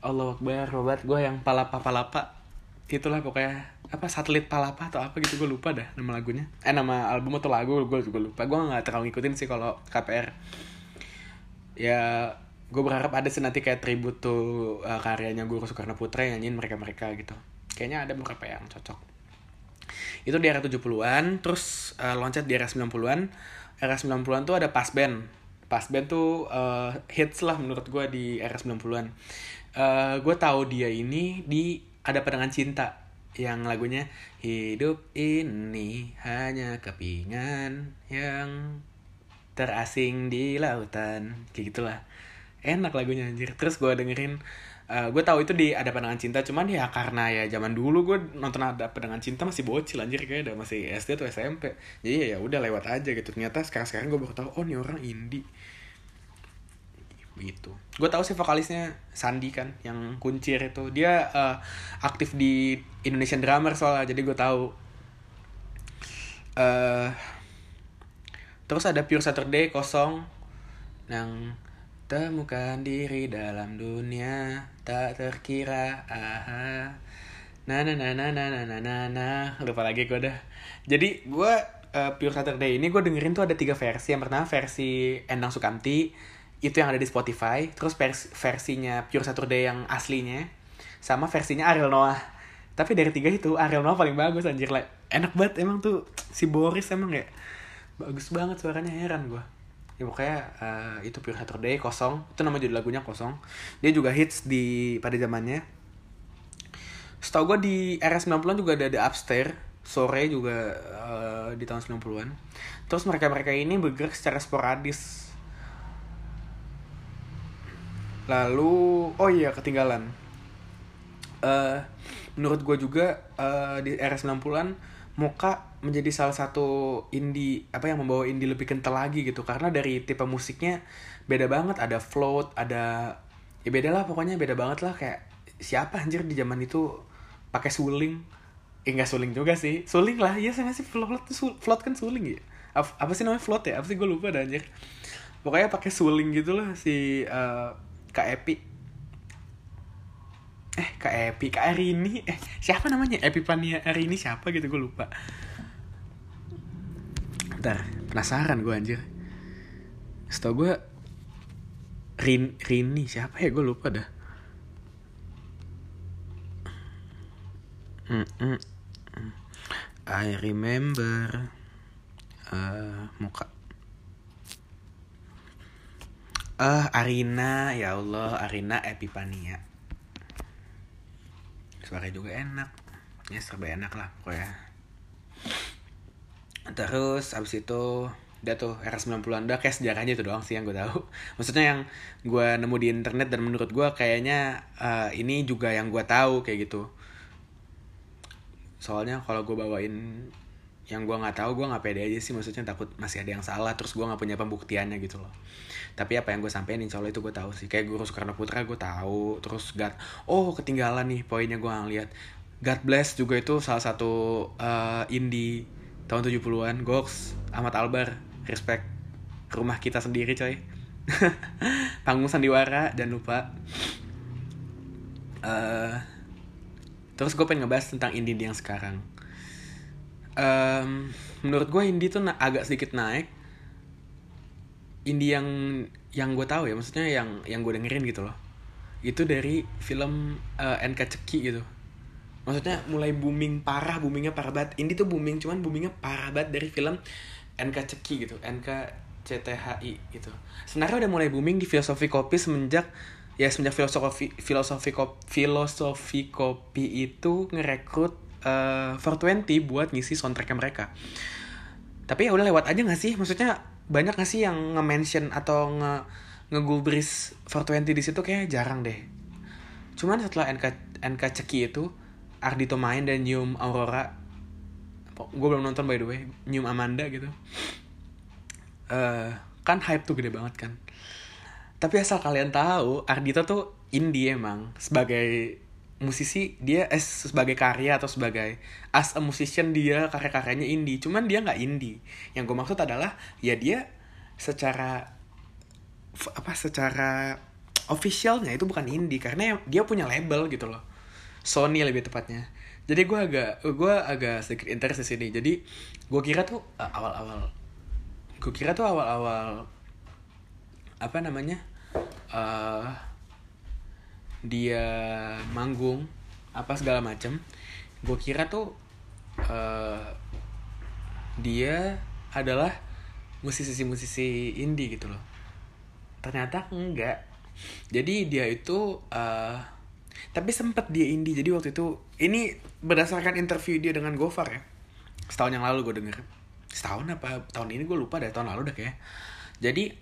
Allah Akbar Robert gue yang palapa palapa itulah pokoknya apa satelit palapa atau apa gitu gue lupa dah nama lagunya. Eh nama album atau lagu gue juga lupa. Gue nggak terlalu ngikutin sih kalau KPR ya gue berharap ada sih nanti kayak tribute tuh uh, karyanya Guru Soekarno Putra yang nyanyiin mereka mereka gitu. Kayaknya ada beberapa yang cocok. Itu di era 70-an terus uh, loncat di era 90-an era 90-an tuh ada pas band. Pas band tuh uh, hits lah menurut gue di era 90-an. Uh, gue tahu dia ini di ada pedangan cinta yang lagunya hidup ini hanya kepingan yang terasing di lautan. Kayak gitulah. Enak lagunya anjir. Terus gue dengerin uh, gue tahu itu di ada pandangan cinta cuman ya karena ya zaman dulu gue nonton ada pandangan cinta masih bocil anjir kayak ada masih SD atau SMP jadi ya udah lewat aja gitu. Ternyata sekarang sekarang gue baru tahu oh ini orang indie gitu. Gue tahu sih vokalisnya Sandi kan yang kuncir itu. Dia uh, aktif di Indonesian Drummer soalnya jadi gue tahu. Uh, terus ada Pure Saturday kosong. Yang temukan diri dalam dunia tak terkira. Aha. Na na na na na na na na. Na lupa lagi gue dah. Jadi gue uh, Pure Saturday ini gue dengerin tuh ada tiga versi. Yang pertama versi Endang Sukamti itu yang ada di Spotify terus vers versinya Pure Saturday yang aslinya sama versinya Ariel Noah. Tapi dari tiga itu Ariel Noah paling bagus anjir. Lah enak banget emang tuh si Boris emang ya bagus banget suaranya heran gue ya pokoknya uh, itu Pure Saturday kosong. Itu nama judul lagunya kosong. Dia juga hits di pada zamannya. Setahu gue di era 90-an juga ada The Upstairs sore juga uh, di tahun 90-an terus mereka-mereka ini bergerak secara sporadis lalu oh iya ketinggalan. Uh, menurut gue juga uh, di era 90-an Moka menjadi salah satu indie apa yang membawa indie lebih kental lagi gitu. Karena dari tipe musiknya beda banget. Ada float ada ya beda lah pokoknya beda banget lah. Kayak siapa anjir di zaman itu pakai suling? Eh enggak suling juga sih. Suling lah iya saya sih float float kan suling ya? Apa, apa sih namanya float ya? Apa sih gue lupa dah anjir. Pokoknya pakai suling gitu lah si uh, kak Epi. Eh kak Epi kak Arini. Eh siapa namanya? Epi Pania Arini siapa gitu gue lupa. Ntar penasaran gue anjir. Setahu gue Rin Rini siapa ya? Gue lupa dah. Mm -mm. I remember uh, muka uh, Arina ya Allah Arina Epipania suara juga enak. Ya serba enak lah pokoknya. Terus abis itu udah tuh era 90-an udah kayak sejarahnya itu doang sih yang gue tahu. Maksudnya yang gue nemu di internet dan menurut gue kayaknya uh, ini juga yang gue tahu kayak gitu. Soalnya kalau gue bawain yang gue nggak tahu gue nggak pede aja sih maksudnya takut masih ada yang salah terus gue nggak punya pembuktiannya gitu loh. Tapi apa yang gue sampein insya Allah itu gue tahu sih. Kayak guru Soekarno Putra gue tahu. Terus God oh ketinggalan nih poinnya gue ngeliat God Bless juga itu salah satu uh, indie tahun 70-an Gox Ahmad Albar respect rumah kita sendiri coy. Panggung sandiwara dan lupa. Uh, terus gue pengen ngebahas tentang indie yang sekarang um, menurut gue indie tuh agak sedikit naik. Indie yang yang gue tahu ya maksudnya yang yang gue dengerin gitu loh. Itu dari film uh, eh, NK Ceki gitu. Maksudnya mulai booming parah boomingnya parah banget. Indie tuh booming cuman boomingnya parah banget dari film NK Ceki gitu NK CTHI gitu. Sebenarnya udah mulai booming di filosofi kopi semenjak ya semenjak filosofi filosofi kopi, filosofi kopi itu ngerekrut uh, 420 buat ngisi soundtracknya mereka. Tapi ya udah lewat aja gak sih? Maksudnya banyak gak sih yang nge-mention atau nge ngegubris 420 di situ? Kayak jarang deh. Cuman setelah NK NK Ceki itu Ardito main dan nyium Aurora gue belum nonton by the way nyium Amanda gitu. Uh, kan hype tuh gede banget kan. Tapi asal kalian tahu Ardito tuh indie emang sebagai musisi dia eh, sebagai karya atau sebagai as a musician dia karya-karyanya indie. Cuman dia nggak indie. Yang gue maksud adalah ya dia secara apa secara officialnya itu bukan indie. Karena dia punya label gitu loh. Sony lebih tepatnya. Jadi gue agak gue agak sedikit interest di sini. Jadi gue kira tuh uh, awal-awal gue kira tuh awal-awal apa namanya uh, dia manggung apa segala macem gue kira tuh uh, dia adalah musisi-musisi indie gitu loh. Ternyata enggak. Jadi dia itu uh, tapi sempet dia indie. Jadi waktu itu ini berdasarkan interview dia dengan Gofar ya. Setahun yang lalu gue denger. Setahun apa? Tahun ini gue lupa dari tahun lalu udah kayak jadi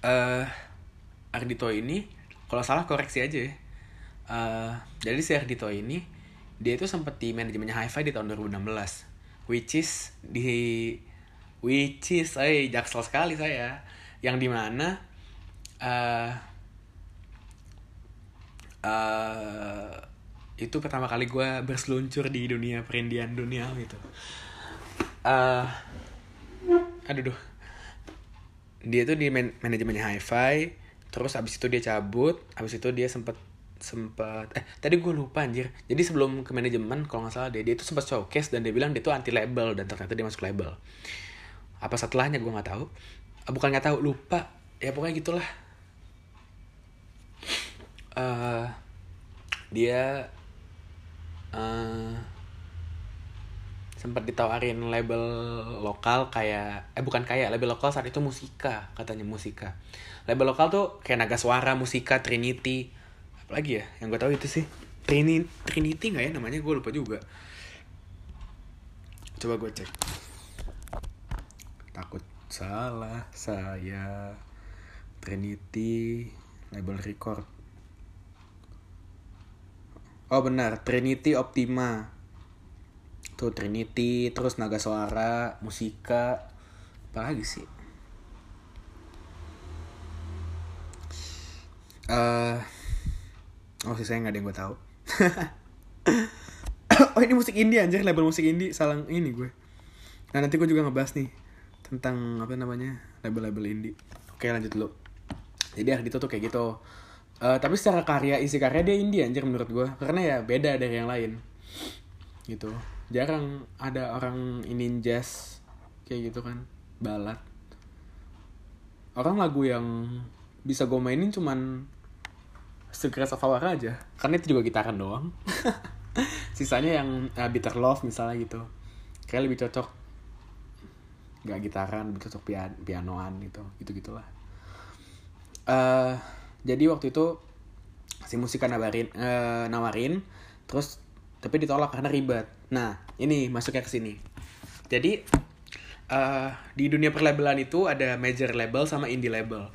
uh, Ardito ini kalau salah koreksi aja ya. Uh, jadi si Ardito ini dia itu sempat di manajemennya Hi-Fi di tahun 2016 which is di which is eh jaksel sekali saya. Yang di mana uh, uh, itu pertama kali gue berseluncur di dunia perindian dunia gitu. Uh, aduh duh. Dia tuh di man manajemennya hi-fi terus abis itu dia cabut abis itu dia sempet sempet eh tadi gue lupa anjir. Jadi sebelum ke manajemen kalau nggak salah dia dia itu sempat showcase dan dia bilang dia tuh anti label dan ternyata dia masuk label. Apa setelahnya gue nggak tahu. Ah, bukan nggak tahu lupa. Ya pokoknya gitulah. Uh, dia uh, sempat ditawarin label lokal kayak eh bukan kayak label lokal saat itu musika katanya musika. Label lokal tuh kayak naga suara musika trinity. Apalagi ya? Yang gue tahu itu sih. Trinity Trinity nggak ya namanya? Gue lupa juga. Coba gue cek. Takut salah saya. Trinity label record. Oh benar. Trinity Optima tuh Trinity terus Naga Suara Musika apa lagi sih? Uh, oh sih saya nggak ada yang gue tahu. Oh ini musik indie anjir label musik indie salah ini gue. Nah nanti gue juga ngebahas nih tentang apa namanya label-label indie. Oke lanjut dulu. Jadi Ardito tuh kayak gitu. Uh, tapi secara karya isi karya dia indie anjir menurut gue karena ya beda dari yang lain. Gitu jarang ada orang ini jazz kayak gitu kan balad. Orang lagu yang bisa gue mainin cuman Secrets of Power aja. Karena itu juga gitaran doang. Sisanya yang uh, Bitter Love misalnya gitu. Kayak lebih cocok. Nggak gitaran lebih cocok pian pianoan gitu gitu gitulah uh, jadi waktu itu si musika nawarin uh, nawarin terus tapi ditolak karena ribet nah ini masuknya ke sini. Jadi uh, di dunia perlabelan itu ada major label sama indie label.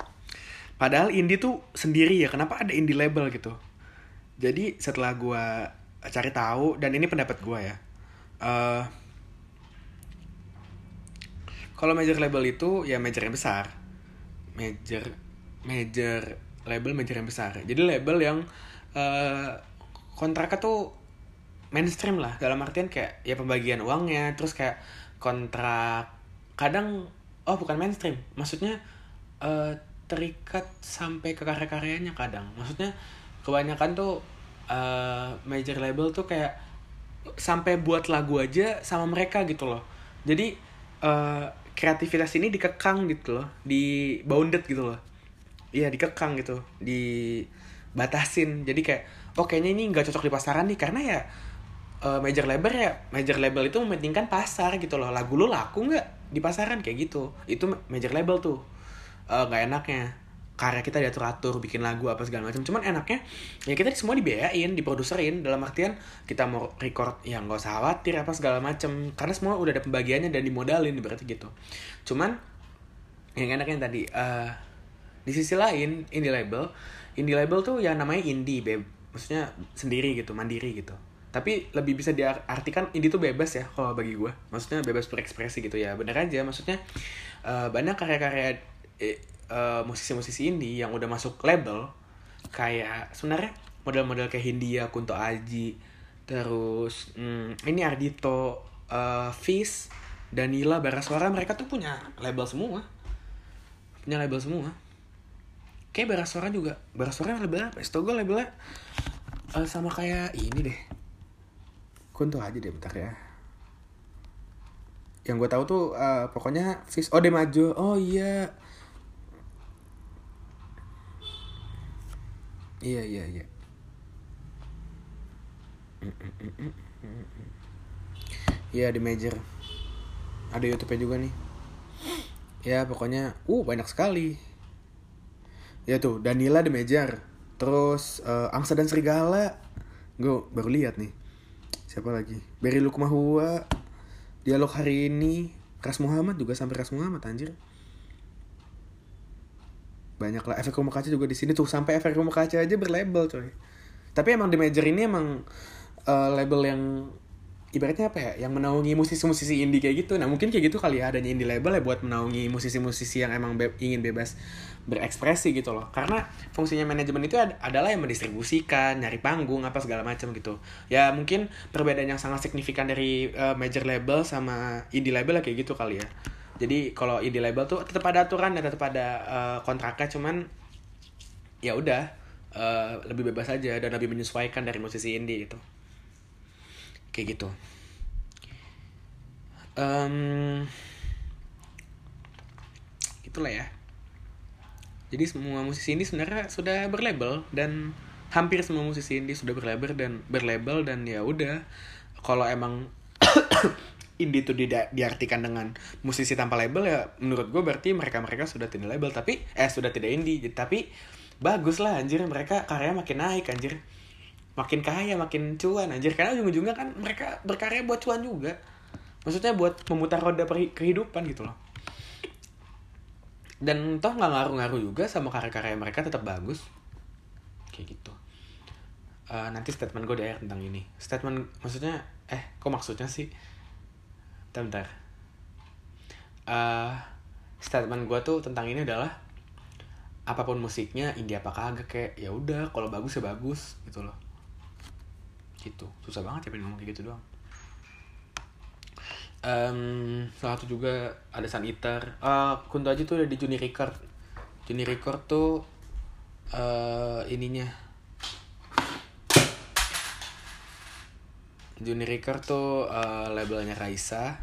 Padahal indie tuh sendiri ya kenapa ada indie label gitu? Jadi setelah gue cari tahu dan ini pendapat gue ya uh, kalau major label itu ya major yang besar. Major major label major yang besar. Jadi label yang uh, kontraknya tuh mainstream lah. Dalam artian kayak ya pembagian uangnya terus kayak kontrak kadang oh bukan mainstream. Maksudnya uh, terikat sampai ke karya-karyanya kadang. Maksudnya kebanyakan tuh uh, major label tuh kayak sampai buat lagu aja sama mereka gitu loh. Jadi uh, kreativitas ini dikekang gitu loh. Di bounded gitu loh. Iya dikekang gitu. Dibatasin jadi kayak oh kayaknya ini nggak cocok di pasaran nih. Karena ya uh, major label ya major label itu mementingkan pasar gitu loh. Lagu lo laku nggak di pasaran? Kayak gitu. Itu major label tuh. Nggak uh, enaknya. Karya kita diatur atur bikin lagu apa segala macam. Cuman enaknya ya kita semua dibiayain diproduserin. Dalam artian kita mau record ya nggak usah khawatir apa segala macam. Karena semua udah ada pembagiannya dan dimodalin berarti gitu. Cuman yang enaknya tadi uh, di sisi lain indie label indie label tuh yang namanya indie beb. Maksudnya sendiri gitu mandiri gitu tapi lebih bisa diartikan indie tuh bebas ya kalau bagi gue maksudnya bebas berekspresi gitu ya bener aja maksudnya uh, banyak karya-karya uh, musisi-musisi indie yang udah masuk label kayak sebenarnya model-model kayak Hindia, Kunto Aji, terus hmm, ini Ardito, uh, Fis, Danila, Baraswara mereka tuh punya label semua. Punya label semua. Kayak Baraswara juga. Baraswara label apa? Setahu gue labelnya uh, sama kayak ini deh. Kunto Aji deh bentar ya. Yang gue tahu tuh uh, pokoknya Fis, oh Demajo, oh iya Iya iya iya. Iya di major. Ada YouTube-nya juga nih. Ya pokoknya, uh banyak sekali. Ya tuh Danila di major. Terus uh, Angsa dan Serigala. Gue baru lihat nih. Siapa lagi? Berry Lukmahua. Dialog hari ini. Ras Muhammad juga sampai Ras Muhammad anjir banyak lah efek rumah kaca juga di sini tuh sampai efek rumah kaca aja berlabel coy tapi emang di major ini emang uh, label yang ibaratnya apa ya yang menaungi musisi-musisi indie kayak gitu. Nah mungkin kayak gitu kali ya adanya indie label ya buat menaungi musisi-musisi yang emang be ingin bebas berekspresi gitu loh. Karena fungsinya manajemen itu ad adalah yang mendistribusikan nyari panggung apa segala macam gitu. Ya mungkin perbedaan yang sangat signifikan dari uh, major label sama indie label ya kayak gitu kali ya. Jadi kalau indie label tuh tetap ada aturan dan tetap ada uh, kontraknya cuman ya udah uh, lebih bebas aja dan lebih menyesuaikan dari musisi indie gitu kayak gitu. Um, itulah ya. Jadi semua musisi indie sebenarnya sudah berlabel dan hampir semua musisi indie sudah berlabel dan berlabel dan ya udah. Kalau emang indie itu di diartikan dengan musisi tanpa label ya menurut gue berarti mereka mereka sudah tidak label tapi eh sudah tidak indie. Tapi bagus lah anjir mereka karya makin naik anjir makin kaya makin cuan anjir. Karena ujung-ujungnya kan mereka berkarya buat cuan juga. Maksudnya buat memutar roda kehidupan gitu loh. Dan toh nggak ngaruh-ngaruh juga sama karya-karya mereka tetap bagus. Kayak gitu. Uh, nanti statement gue di akhir tentang ini. Statement maksudnya eh kok maksudnya sih? Bentar, bentar. Uh, statement gue tuh tentang ini adalah apa pun musiknya indie apa kagak kayak ya udah kalau bagus ya bagus gitu loh gitu. Susah banget ya ngomong kayak gitu doang. Um, salah satu juga ada Saniter uh, Kunto aja tuh ada di Juni Record. Juni Record tuh uh, ininya. Juni Record tuh uh, labelnya Raisa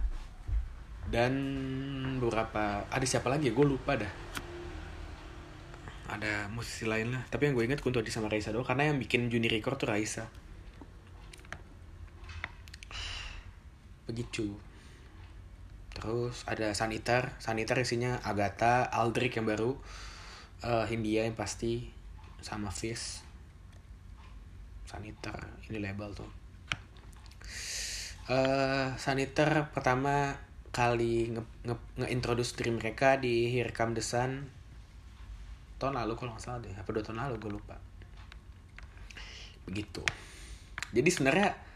dan beberapa ada siapa lagi ya? Gue lupa dah. Ada musisi lain lah tapi yang gue ingat Kunto di sama Raisa doang. Karena yang bikin Juni Record tuh Raisa begitu. Terus ada Sanitar Sanitar isinya Agatha Aldrich yang baru uh, Hindia yang pasti sama Fish Sanitar ini label tuh. Uh, Saniter pertama kali nge, nge, nge diri mereka di Here Come the Sun. Tahun lalu kalau nggak salah deh apa dua tahun lalu gue lupa. Begitu. Jadi sebenarnya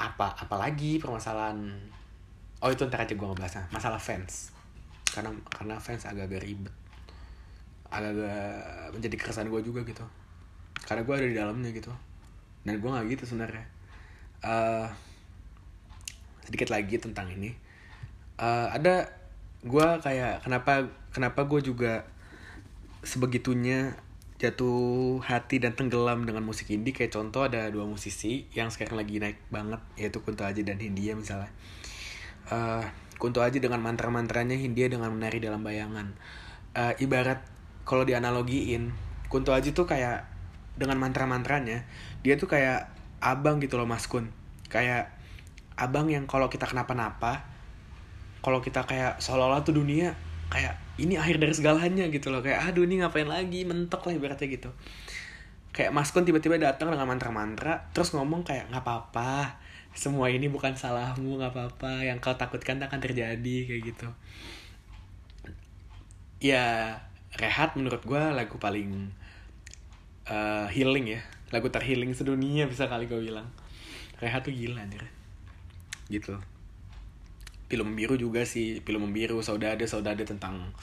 apa apalagi permasalahan oh itu ntar aja gue ngebahasnya masalah fans. Karena karena fans agak-agak ribet. Agak-agak menjadi keresahan gue juga gitu. Karena gue ada di dalamnya gitu. Dan gue nggak gitu sebenarnya. Uh, sedikit lagi tentang ini. Uh, ada gue kayak kenapa kenapa gue juga sebegitunya jatuh hati dan tenggelam dengan musik indie. Kayak contoh ada dua musisi yang sekarang lagi naik banget yaitu Kunto Aji dan Hindia misalnya. Uh, Kunto Aji dengan mantra-mantranya Hindia dengan menari dalam bayangan. Uh, ibarat kalau dianalogiin Kunto Aji tuh kayak dengan mantra-mantranya dia tuh kayak abang gitu loh Mas Kun. Kayak abang yang kalau kita kenapa-napa kalau kita kayak seolah-olah tuh dunia kayak ini akhir dari segalanya gitu loh. Kayak aduh ini ngapain lagi? Mentok lah ibaratnya gitu. Kayak Mas Kun tiba-tiba datang dengan mantra-mantra terus ngomong kayak nggak apa-apa semua ini bukan salahmu nggak apa-apa yang kau takutkan akan terjadi kayak gitu. Ya rehat menurut gue lagu paling uh, healing ya. Lagu terhealing sedunia bisa kali gue bilang. Rehat tuh gila anjir. Gitu film biru juga sih film biru saudade saudade tentang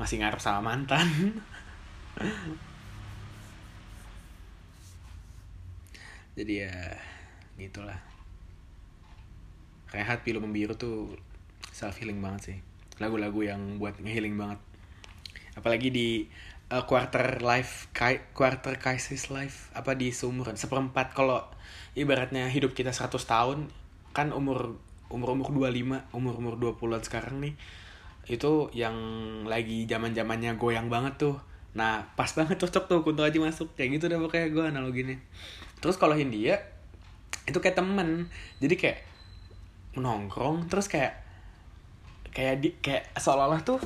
masih ngarep sama mantan. Jadi ya gitulah. Rehat film biru tuh self healing banget sih. Lagu-lagu yang buat ngehealing banget. Apalagi di uh, quarter life quarter crisis life apa di seumuran seperempat. Kalau ibaratnya hidup kita 100 tahun kan umur umur umur 25 umur umur 20-an sekarang nih itu yang lagi zaman zamannya goyang banget tuh. Nah pas banget cocok tuh Kunto aja masuk. Kayak gitu deh pokoknya gue analoginya terus kalau Hindia itu kayak temen. Jadi kayak nongkrong terus kayak kayak di kayak seolah-olah tuh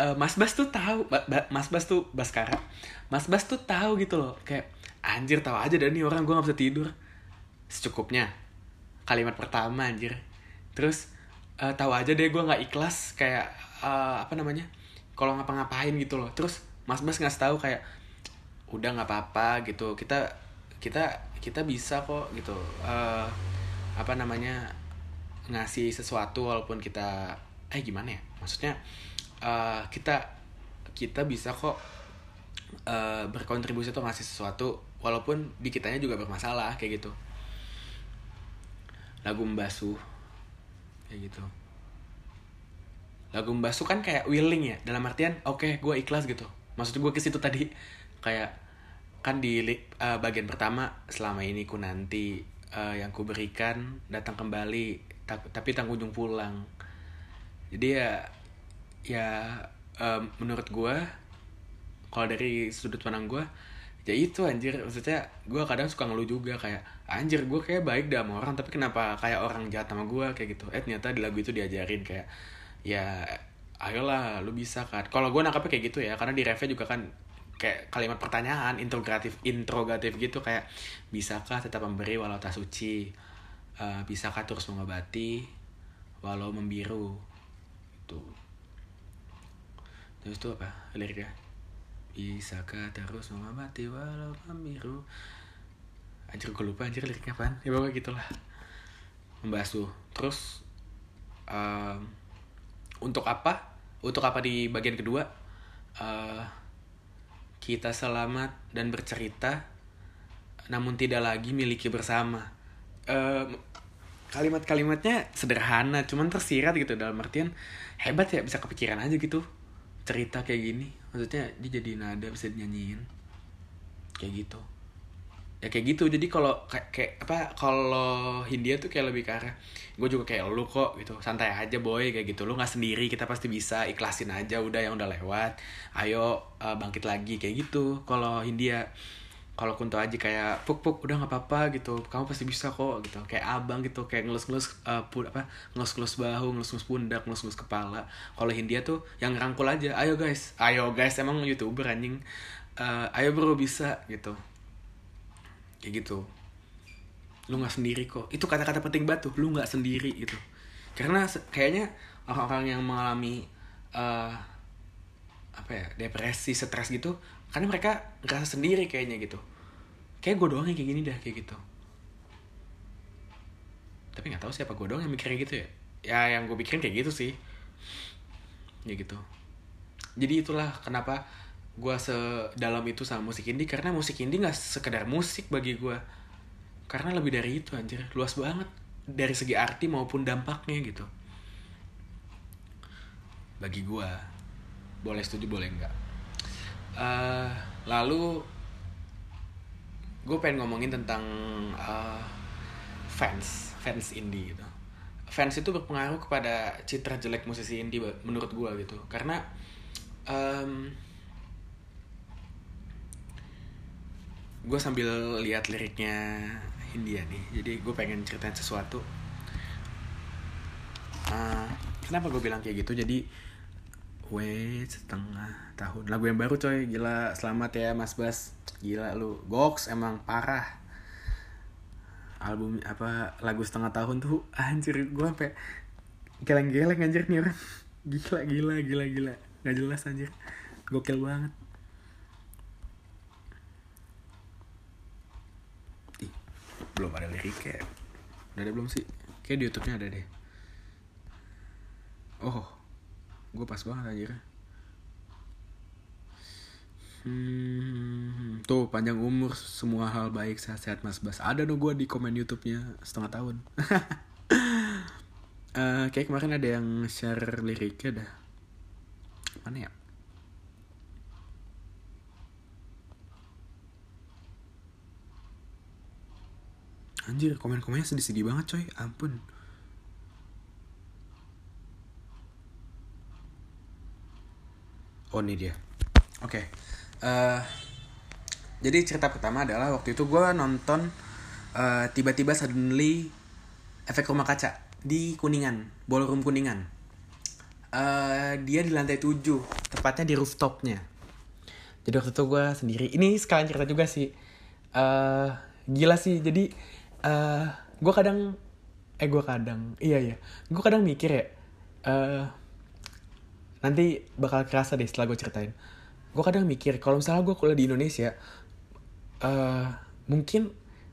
uh, Mas Bas tuh tahu Mas Bas tuh Baskara Mas Bas tuh tahu gitu loh. Kayak anjir tahu aja dan nih orang gue nggak bisa tidur. Secukupnya kalimat pertama anjir. Terus uh, tahu aja deh gue nggak ikhlas kayak uh, apa namanya kalau ngapa-ngapain gitu loh. Terus Mas Bas nggak tahu kayak udah nggak apa-apa gitu. Kita kita kita bisa kok gitu. Uh, apa namanya ngasih sesuatu walaupun kita eh gimana ya? Maksudnya uh, kita kita bisa kok uh, berkontribusi atau ngasih sesuatu walaupun di kitanya juga bermasalah kayak gitu lagu membasuh kayak gitu. Lagu membasuh kan kayak willing ya dalam artian oke okay, gue ikhlas gitu. Maksud gue ke situ tadi. Kayak kan di uh, bagian pertama selama ini ku nanti uh, yang ku berikan datang kembali tapi tanggung ujung pulang. Jadi ya ya um, menurut gue kalau dari sudut pandang gue ya itu anjir. Maksudnya gue kadang suka ngeluh juga kayak anjir gue kayak baik dah sama orang tapi kenapa kayak orang jahat sama gue kayak gitu. Eh ternyata di lagu itu diajarin kayak ya ayolah lu bisa kan. Kalau gue nangkapnya kayak gitu ya karena di refnya juga kan kayak kalimat pertanyaan interrogatif interrogatif gitu kayak bisakah tetap memberi walau tak suci? Uh, bisakah terus mengobati walau membiru? Gitu. Terus itu apa liriknya bisakah terus mengobati walau membiru anjir gue lupa anjir liriknya apa ya pokoknya gitulah. Membasuh terus um, untuk apa? Untuk apa di bagian kedua? Uh, kita selamat dan bercerita namun tidak lagi miliki bersama. Uh, kalimat-kalimatnya sederhana cuman tersirat gitu. Dalam artian hebat ya bisa kepikiran aja gitu. Cerita kayak gini maksudnya dia jadi nada bisa dinyanyiin. Kayak gitu. Ya kayak gitu. Jadi kalau kayak, kayak apa kalau Hindia tuh kayak lebih ke gue juga kayak lu kok gitu. Santai aja boy kayak gitu. Lu nggak sendiri kita pasti bisa ikhlasin aja udah yang udah lewat. Ayo uh, bangkit lagi kayak gitu. Kalau Hindia kalau Kunto aja kayak puk puk udah nggak apa-apa gitu. Kamu pasti bisa kok gitu. Kayak abang gitu kayak ngelus-ngelus uh, apa ngelus-ngelus bahu ngelus-ngelus pundak ngelus-ngelus kepala. Kalau Hindia tuh yang ngerangkul aja ayo guys ayo guys emang youtuber anjing uh, ayo bro bisa gitu. Kayak gitu. Lu nggak sendiri kok. Itu kata-kata penting batu lu nggak sendiri gitu. Karena kayaknya orang-orang yang mengalami uh, apa ya depresi stres gitu karena mereka ngerasa sendiri kayaknya gitu. Kayak gue doang yang kayak gini dah kayak gitu. Tapi nggak tahu siapa gue doang yang mikirnya gitu ya. Ya yang gue pikirin kayak gitu sih. Ya gitu. Jadi itulah kenapa gue sedalam itu sama musik indie karena musik indie nggak sekedar musik bagi gue karena lebih dari itu anjir. Luas banget. Dari segi arti maupun dampaknya gitu. Bagi gue boleh setuju boleh enggak. Uh, lalu gue pengen ngomongin tentang uh, fans fans indie gitu. Fans itu berpengaruh kepada citra jelek musisi indie menurut gue gitu. Karena um, gue sambil lihat liriknya India nih jadi gue pengen ceritain sesuatu. Uh, kenapa gue bilang kayak gitu? Jadi wait setengah tahun. Lagu yang baru coy. Gila selamat ya Mas Bas. Gila lu. Goks emang parah. Album apa lagu setengah tahun tuh anjir gue sampai geleng-geleng anjir nih orang. Gila gila gila gila. Nggak jelas anjir. Gokil banget. Ih, belum ada liriknya udah ada belum sih? Kayak di YouTube-nya ada deh. Oh gue pas banget anjir Hmm, tuh panjang umur semua hal baik sehat-sehat Mas Bas. Ada dong gue di komen YouTube-nya setengah tahun. uh, kayak kemarin ada yang share liriknya dah. Mana ya? Anjir, komen-komennya sedih-sedih banget coy. Ampun. Oh, ini dia. Oke. Okay. Uh, jadi cerita pertama adalah waktu itu gue nonton uh, tiba-tiba suddenly efek rumah kaca di Kuningan, ballroom Kuningan. Uh, dia di lantai 7, tepatnya di rooftopnya. Jadi waktu itu gue sendiri. Ini sekalian cerita juga sih. Uh, gila sih. Jadi uh, gue kadang, eh gue kadang, iya iya, gue kadang mikir ya. Uh, nanti bakal kerasa deh setelah gue ceritain. Gue kadang mikir kalau misalnya gue kuliah di Indonesia uh, mungkin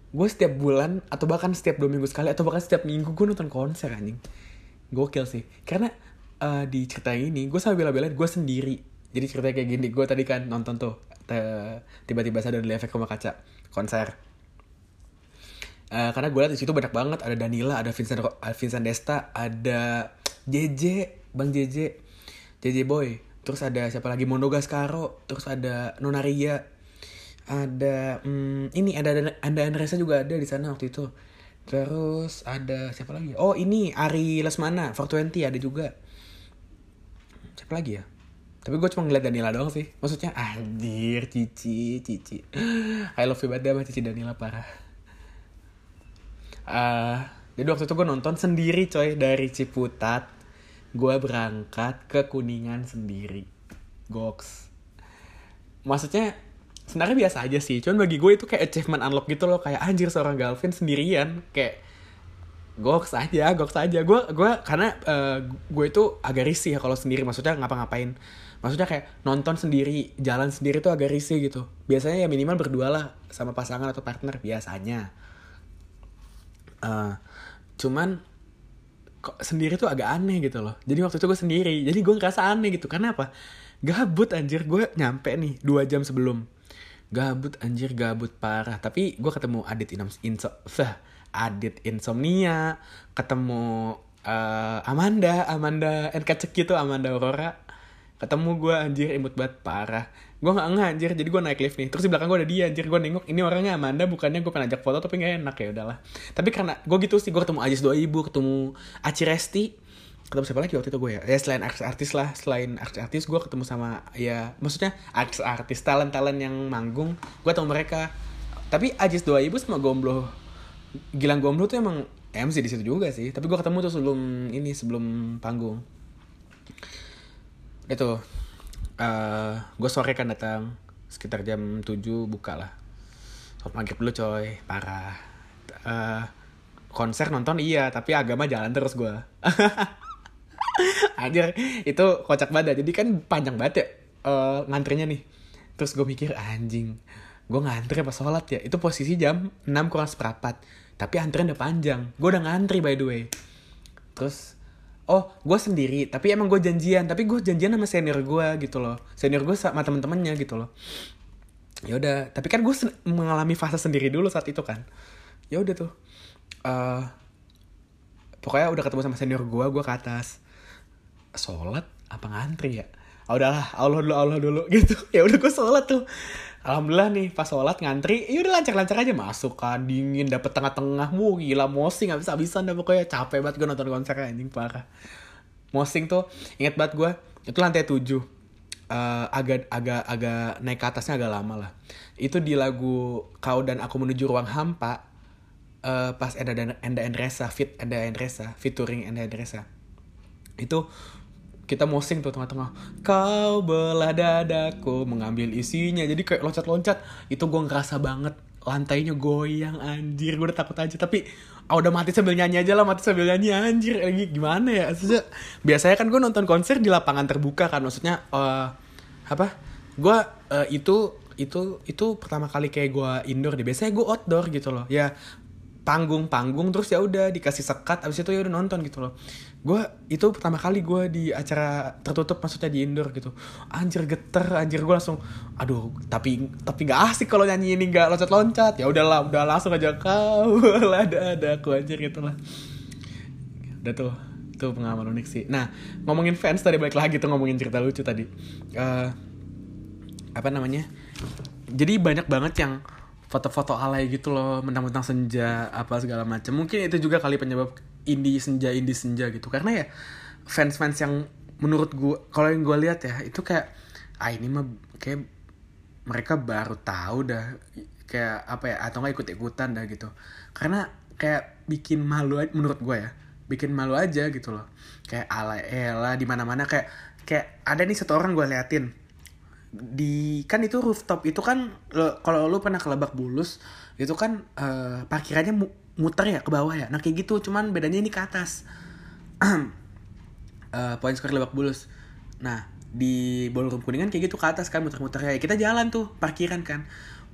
gue setiap bulan atau bahkan setiap dua minggu sekali atau bahkan setiap minggu gue nonton konser anjing. Gokil sih. Karena uh, di cerita ini gue sampai bela-belain gue sendiri. Jadi ceritanya kayak gini gue tadi kan nonton tuh tiba-tiba sadar dari efek rumah kaca konser. Uh, karena gue liat di situ banyak banget. Ada Danila ada Vincent Vincent Desta ada JJ Bang JJ JJ Boy. Terus ada siapa lagi? Mondo Gascaro. Terus ada Nonaria ada hmm, ini ada ada Andresa juga ada di sana waktu itu. Terus ada siapa lagi? Oh ini Ari Lesmana 420 ada juga. Siapa lagi ya? Tapi gue cuma ngeliat Danila doang sih. Maksudnya anjir Cici Cici. I love you banget sama Cici Danila parah. Uh, jadi waktu itu gue nonton sendiri coy dari Ciputat gue berangkat ke Kuningan sendiri. Goks. Maksudnya sebenarnya biasa aja sih. Cuman bagi gue itu kayak achievement unlock gitu loh. Kayak anjir seorang Galvin sendirian. Kayak goks aja goks aja. Gue gue karena uh, gue itu agak risih ya kalau sendiri. Maksudnya ngapa-ngapain. Maksudnya kayak nonton sendiri jalan sendiri tuh agak risih gitu. Biasanya ya minimal berdua lah sama pasangan atau partner biasanya. Uh, cuman sendiri tuh agak aneh gitu loh. Jadi waktu itu gue sendiri. Jadi gue ngerasa aneh gitu. Karena apa? Gabut anjir. Gue nyampe nih dua jam sebelum. Gabut anjir. Gabut parah. Tapi gue ketemu Adit Insom Inso Adit Insomnia. Ketemu uh, Amanda. Amanda NKCK gitu Amanda Aurora. Ketemu gue anjir. Imut banget. Parah gue gak ngeh anjir jadi gue naik lift nih. Terus di belakang gue ada dia anjir. Gue nengok ini orangnya Amanda bukannya gue pengen ajak foto tapi gak enak. Ya udahlah. Tapi karena gue gitu sih gue ketemu Ajis dua ibu ketemu Aci Resti. Ketemu siapa lagi waktu itu gue ya? Ya selain artis-artis lah selain artis-artis gue ketemu sama ya maksudnya artis-artis talent-talent yang manggung gue ketemu mereka. Tapi Ajis dua ibu sama Gomblo Gilang Gomblo tuh emang MC di situ juga sih. Tapi gue ketemu tuh sebelum ini sebelum panggung. Itu uh, eh, gue sore kan datang sekitar jam 7 buka lah. Sholat maghrib dulu coy. Parah. Uh, konser nonton iya tapi agama jalan terus gue Anjir itu kocak banget. Jadi kan panjang banget ya uh, ngantrinya nih. Terus gue mikir anjing gue ngantri pas sholat ya? Itu posisi jam 6 kurang seperempat. Tapi antrian udah panjang. Gue udah ngantri by the way. Terus oh gue sendiri tapi emang gue janjian tapi gue janjian sama senior gue gitu loh. Senior gue sama temen-temennya gitu loh. Ya udah tapi kan gue mengalami fase sendiri dulu saat itu kan. Ya udah tuh uh, pokoknya udah ketemu sama senior gue gue ke atas. Sholat apa ngantri ya? Oh, udahlah Allah dulu Allah dulu gitu. Ya udah gue sholat tuh alhamdulillah nih pas sholat ngantri ya udah lancar-lancar aja. Masuk kan dingin dapet tengah-tengah. Mu gila mosing bisa habisan dah pokoknya. Capek banget gue nonton konser anjing parah. Mosing tuh inget banget gue itu lantai tujuh. Uh, agak agak agak naik ke atasnya agak lama lah. Itu di lagu kau dan aku menuju ruang hampa uh, pas Enda dan Enda Endresa fit Enda Endresa featuring Enda Endresa itu kita mosing tuh tengah-tengah. Kau belah dadaku mengambil isinya. Jadi kayak loncat-loncat. Itu gue ngerasa banget lantainya goyang anjir. Gue udah takut aja. Tapi ah, udah mati sambil nyanyi aja lah mati sambil nyanyi anjir. Lagi gimana ya? Maksudnya biasanya kan gue nonton konser di lapangan terbuka kan. Maksudnya uh, apa? Gue uh, itu itu itu pertama kali kayak gue indoor deh. Biasanya gue outdoor gitu loh. Ya panggung panggung terus ya udah dikasih sekat. Abis itu ya udah nonton gitu loh gue itu pertama kali gue di acara tertutup maksudnya di indoor gitu. Anjir geter anjir gue langsung aduh tapi tapi nggak asik kalau nyanyi ini nggak loncat loncat ya udahlah udah langsung aja kau lah ada ada aku anjir gitu lah. Udah tuh tuh pengalaman unik sih. Nah ngomongin fans tadi balik lagi tuh ngomongin cerita lucu tadi. Uh, apa namanya? Jadi banyak banget yang foto-foto alay gitu loh mentang-mentang senja apa segala macam mungkin itu juga kali penyebab indie senja indie senja gitu. Karena ya fans-fans yang menurut gue kalau yang gue lihat ya itu kayak ah ini mah kayak mereka baru tahu dah kayak apa ya atau nggak ikut ikutan dah gitu. Karena kayak bikin malu aja menurut gue ya bikin malu aja gitu loh. Kayak alay ela di mana mana kayak kayak ada nih satu orang gue liatin. Di kan itu rooftop itu kan kalau lu pernah ke Lebak Bulus itu kan uh, parkirannya muter ya ke bawah ya. Nah kayak gitu cuman bedanya ini ke atas. Uh, poin square Lebak Bulus. Nah di ballroom kuningan kayak gitu ke atas kan muter-muter ya kita jalan tuh parkiran kan.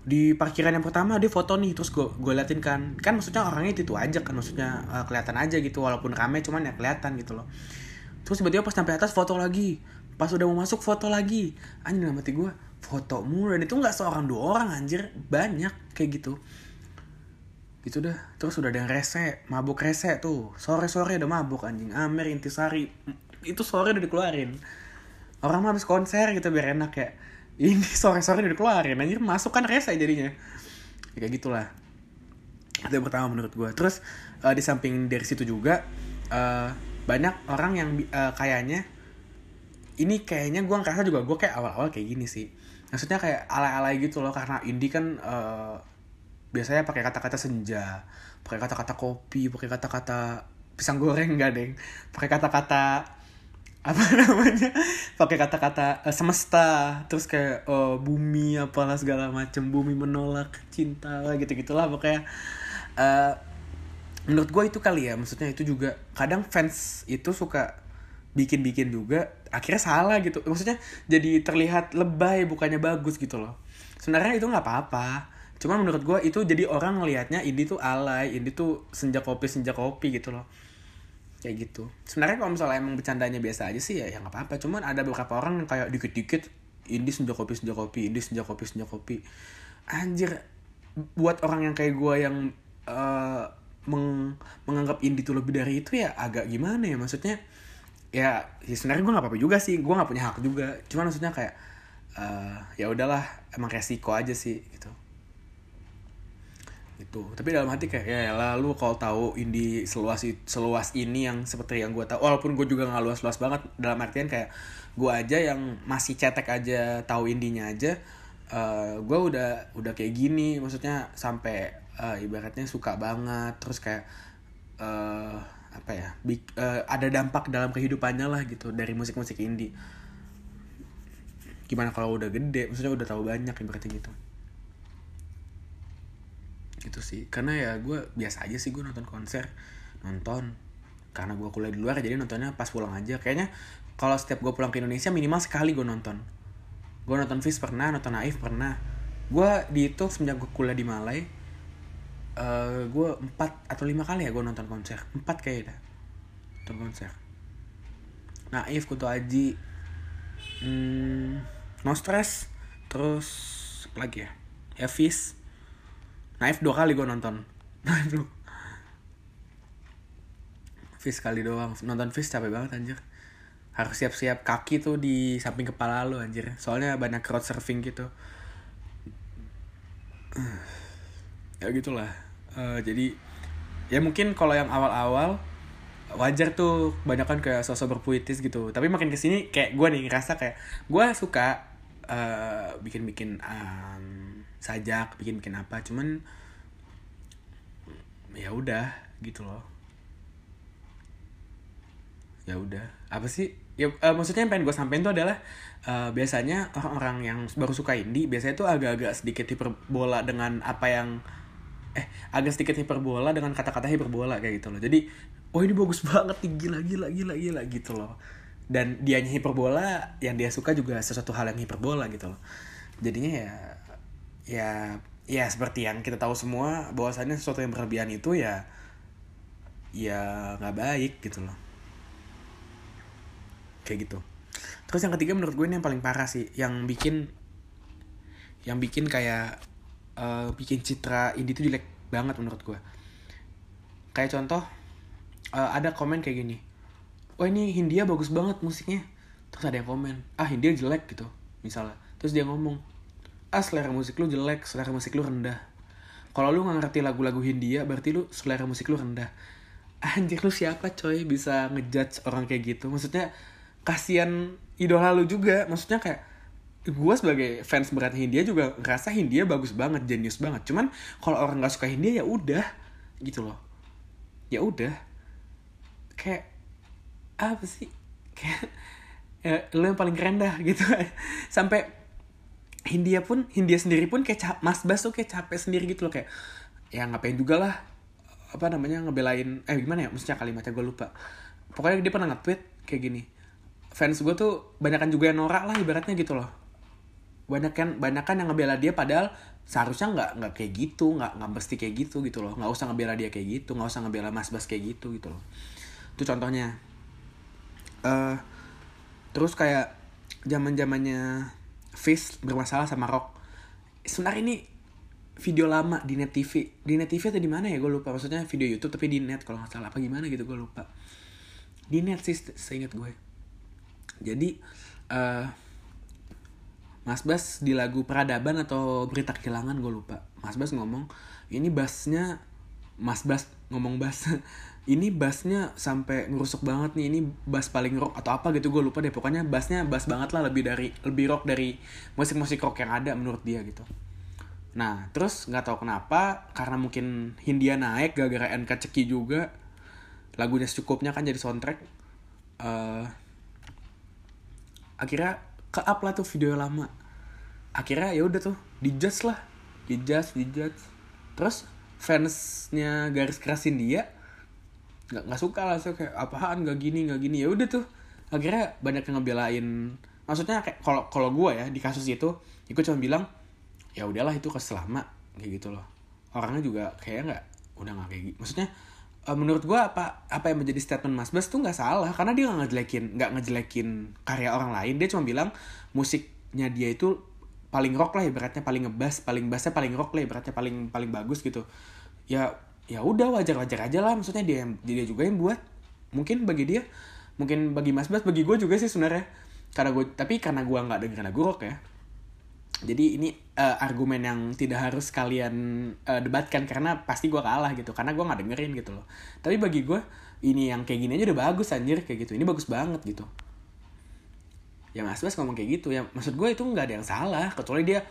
Di parkiran yang pertama dia foto nih terus gue gue liatin kan. Kan maksudnya orangnya itu, itu aja kan maksudnya uh, kelihatan aja gitu walaupun rame cuman ya kelihatan gitu loh. Terus tiba-tiba pas sampai atas foto lagi. Pas udah mau masuk foto lagi. Anjir hati gue foto mulu. Dan itu nggak seorang dua orang anjir. Banyak kayak gitu gitu dah terus udah ada yang rese mabuk rese tuh. Sore sore udah mabuk anjing. Amer Intisari. Itu sore udah dikeluarin. Orang mah habis konser gitu biar enak ya. Ini sore sore udah dikeluarin anjir. Masuk kan rese jadinya. Ya, kayak gitulah. Itu yang pertama menurut gue terus uh, di samping dari situ juga uh, banyak orang yang uh, kayaknya ini kayaknya gue ngerasa juga gue kayak awal-awal kayak gini sih. Maksudnya kayak alay-alay gitu loh karena indie kan uh, biasanya pakai kata-kata senja pakai kata-kata kopi pakai kata-kata pisang goreng enggak deng. Pakai kata-kata apa namanya pakai kata-kata uh, semesta. Terus kayak uh, bumi apalah segala macam bumi menolak cinta lah gitu gitulah pokoknya. Uh, menurut gue itu kali ya maksudnya itu juga kadang fans itu suka bikin-bikin juga akhirnya salah gitu. Maksudnya jadi terlihat lebay bukannya bagus gitu loh. Sebenarnya itu nggak apa-apa cuman menurut gue itu jadi orang ngelihatnya ini tuh alay ini tuh senja kopi senja kopi gitu loh. Kayak gitu. Sebenarnya kalau misalnya emang bercandanya biasa aja sih ya ya nggak apa-apa. Cuman ada beberapa orang yang kayak dikit-dikit ini senja kopi senja kopi ini senja kopi senja kopi. Anjir buat orang yang kayak gue yang uh, meng menganggap indie itu lebih dari itu ya agak gimana ya? Maksudnya ya, ya sebenarnya gue nggak apa-apa juga sih. Gue nggak punya hak juga. Cuman maksudnya kayak uh, ya udahlah emang resiko aja sih gitu itu tapi dalam hati kayak ya lalu kalau tahu indie seluas seluas ini yang seperti yang gue tahu walaupun gue juga nggak luas luas banget dalam artian kayak gue aja yang masih cetek aja tahu indinya aja uh, gue udah udah kayak gini maksudnya sampai uh, ibaratnya suka banget terus kayak uh, apa ya big, uh, ada dampak dalam kehidupannya lah gitu dari musik-musik indie. Gimana kalau udah gede maksudnya udah tahu banyak berarti gitu gitu sih. Karena ya gue biasa aja sih gue nonton konser. Nonton. Karena gue kuliah di luar jadi nontonnya pas pulang aja. Kayaknya kalau setiap gue pulang ke Indonesia minimal sekali gue nonton. Gue nonton Fish pernah nonton Naif pernah. Gue di itu semenjak gue kuliah di Malai uh, eh, gue empat atau lima kali ya gue nonton konser. Empat kayak dah. Nonton konser. Naif Kutu Aji hmm, No Stress terus lagi ya? Evis Naif dua kali gue nonton. Naif Fish kali doang. Nonton Fish capek banget anjir. Harus siap-siap kaki tuh di samping kepala lo anjir. Soalnya banyak crowd surfing gitu. Ya gitulah. Uh, jadi ya mungkin kalau yang awal-awal wajar tuh banyak kan kayak sosok berpuitis gitu. Tapi makin ke sini kayak gue nih ngerasa kayak gue suka uh, bikin-bikin um, sajak bikin-bikin apa. Cuman ya udah gitu loh. Ya udah. Apa sih? Ya uh, maksudnya yang pengen gue sampein tuh adalah uh, biasanya orang-orang yang baru suka indie biasanya tuh agak-agak sedikit hiperbola dengan apa yang eh agak sedikit hiperbola dengan kata-kata hiperbola kayak gitu loh. Jadi oh ini bagus banget nih gila gila gila gila gitu loh. Dan dianya hiperbola yang dia suka juga sesuatu hal yang hiperbola gitu loh. Jadinya ya ya ya seperti yang kita tahu semua bahwasannya sesuatu yang berlebihan itu ya ya nggak baik gitu loh. Kayak gitu. Terus yang ketiga menurut gue ini yang paling parah sih yang bikin yang bikin kayak uh, bikin citra indie itu jelek banget menurut gue. Kayak contoh uh, ada komen kayak gini oh ini Hindia bagus banget musiknya. Terus ada yang komen ah Hindia jelek gitu misalnya. Terus dia ngomong ah selera musik lu jelek selera musik lu rendah. Kalau lu nggak ngerti lagu-lagu Hindia berarti lu selera musik lu rendah. Anjir lu siapa coy bisa ngejudge orang kayak gitu? Maksudnya kasihan idola lu juga. Maksudnya kayak gue sebagai fans berat Hindia juga ngerasa Hindia bagus banget jenius banget. Cuman kalau orang nggak suka Hindia ya udah gitu loh. Ya udah. Kayak apa sih? Kayak ya, lo yang paling keren dah gitu. Sampai Hindia pun Hindia sendiri pun kayak cap, Mas Bas tuh kayak capek sendiri gitu loh kayak ya ngapain juga lah apa namanya ngebelain eh gimana ya maksudnya kalimatnya gue lupa. Pokoknya dia pernah nge-tweet kayak gini fans gue tuh banyak kan juga yang norak lah ibaratnya gitu loh. Banyak kan yang ngebela dia padahal seharusnya nggak nggak kayak gitu nggak nggak mesti kayak gitu gitu loh. Nggak usah ngebela dia kayak gitu nggak usah ngebela mas bas kayak gitu gitu loh. Itu contohnya. Uh, terus kayak zaman zamannya Fish bermasalah sama Rock. Sebenarnya ini video lama di net TV di net TV atau di mana ya? Gue lupa. Maksudnya video YouTube tapi di net kalau nggak salah. Apa gimana gitu gue lupa. Di net sih seingat gue jadi uh, Mas Bas di lagu peradaban atau berita kehilangan gue lupa. Mas Bas ngomong ini bassnya Mas Bas ngomong bass ini bassnya sampai ngerusuk banget nih ini bass paling rock atau apa gitu gue lupa deh. Pokoknya bassnya bass banget lah lebih dari lebih rock dari musik-musik rock yang ada menurut dia gitu. Nah terus nggak tahu kenapa karena mungkin Hindia naik gara-gara NK Ceki juga lagunya secukupnya kan jadi soundtrack uh, akhirnya ke up lah tuh video lama. Akhirnya ya udah tuh dijudge lah dijudge dijudge terus fansnya garis kerasin dia nggak nggak suka lah so kayak apaan? Nggak gini nggak gini. Ya udah tuh akhirnya banyak yang ngebelain. Maksudnya kayak kalau kalau gue ya di kasus itu gue cuma bilang ya udahlah itu keselama kayak gitu loh. Orangnya juga kayak nggak udah nggak kayak gitu maksudnya uh, menurut gue apa apa yang menjadi statement Mas Bas tuh nggak salah karena dia nggak ngejelekin nggak ngejelekin karya orang lain. Dia cuma bilang musiknya dia itu paling rock lah ibaratnya paling ngebas paling bassnya paling rock lah ibaratnya paling paling bagus gitu. Ya ya udah wajar wajar aja lah. Maksudnya dia dia juga yang buat. Mungkin bagi dia mungkin bagi Mas Bas bagi gue juga sih sebenarnya. Karena gue tapi karena gue nggak dengerin lagu rock ya. Jadi ini uh, argumen yang tidak harus kalian uh, debatkan. Karena pasti gue kalah gitu. Karena gue nggak dengerin gitu loh. Tapi bagi gue ini yang kayak gini aja udah bagus anjir. Kayak gitu. Ini bagus banget gitu. Ya mas Bas ngomong kayak gitu. Ya maksud gue itu nggak ada yang salah. Kecuali dia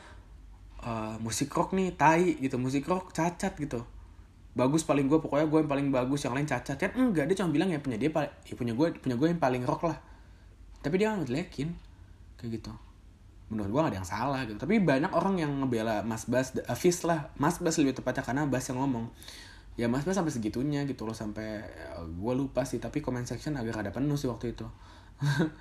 uh, musik rock nih tai gitu. Musik rock cacat gitu bagus paling gue pokoknya gue yang paling bagus yang lain cacat. Kan enggak dia cuma bilang ya punya dia ya punya gue punya gue yang paling rock lah. Tapi dia nggak ngejelekin kayak gitu. Menurut gue gak ada yang salah gitu. Tapi banyak orang yang ngebela Mas Bas uh, Fis lah. Mas Bas lebih tepatnya karena Bas yang ngomong. Ya Mas Bas sampai segitunya gitu loh sampai uh, eh, gue lupa sih tapi comment section agak ada penuh sih waktu itu.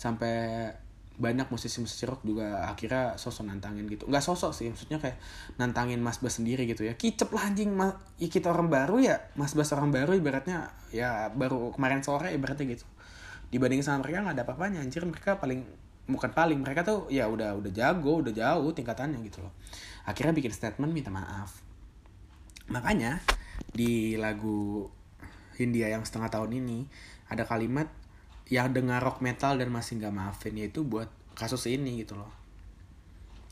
Sampai banyak musisi-musisi rock juga akhirnya sosok nantangin gitu. Nggak sosok sih maksudnya kayak nantangin Mas Bas sendiri gitu ya. Kicep lah anjing ma ya kita orang baru ya Mas Bas orang baru ibaratnya ya baru kemarin sore ibaratnya gitu. Dibanding sama mereka nggak ada apa-apanya anjir mereka paling bukan paling mereka tuh ya udah udah jago udah jauh tingkatannya gitu loh. Akhirnya bikin statement minta maaf. Makanya di lagu Hindia yang setengah tahun ini ada kalimat yang dengar rock metal dan masih nggak maafin yaitu buat kasus ini gitu loh.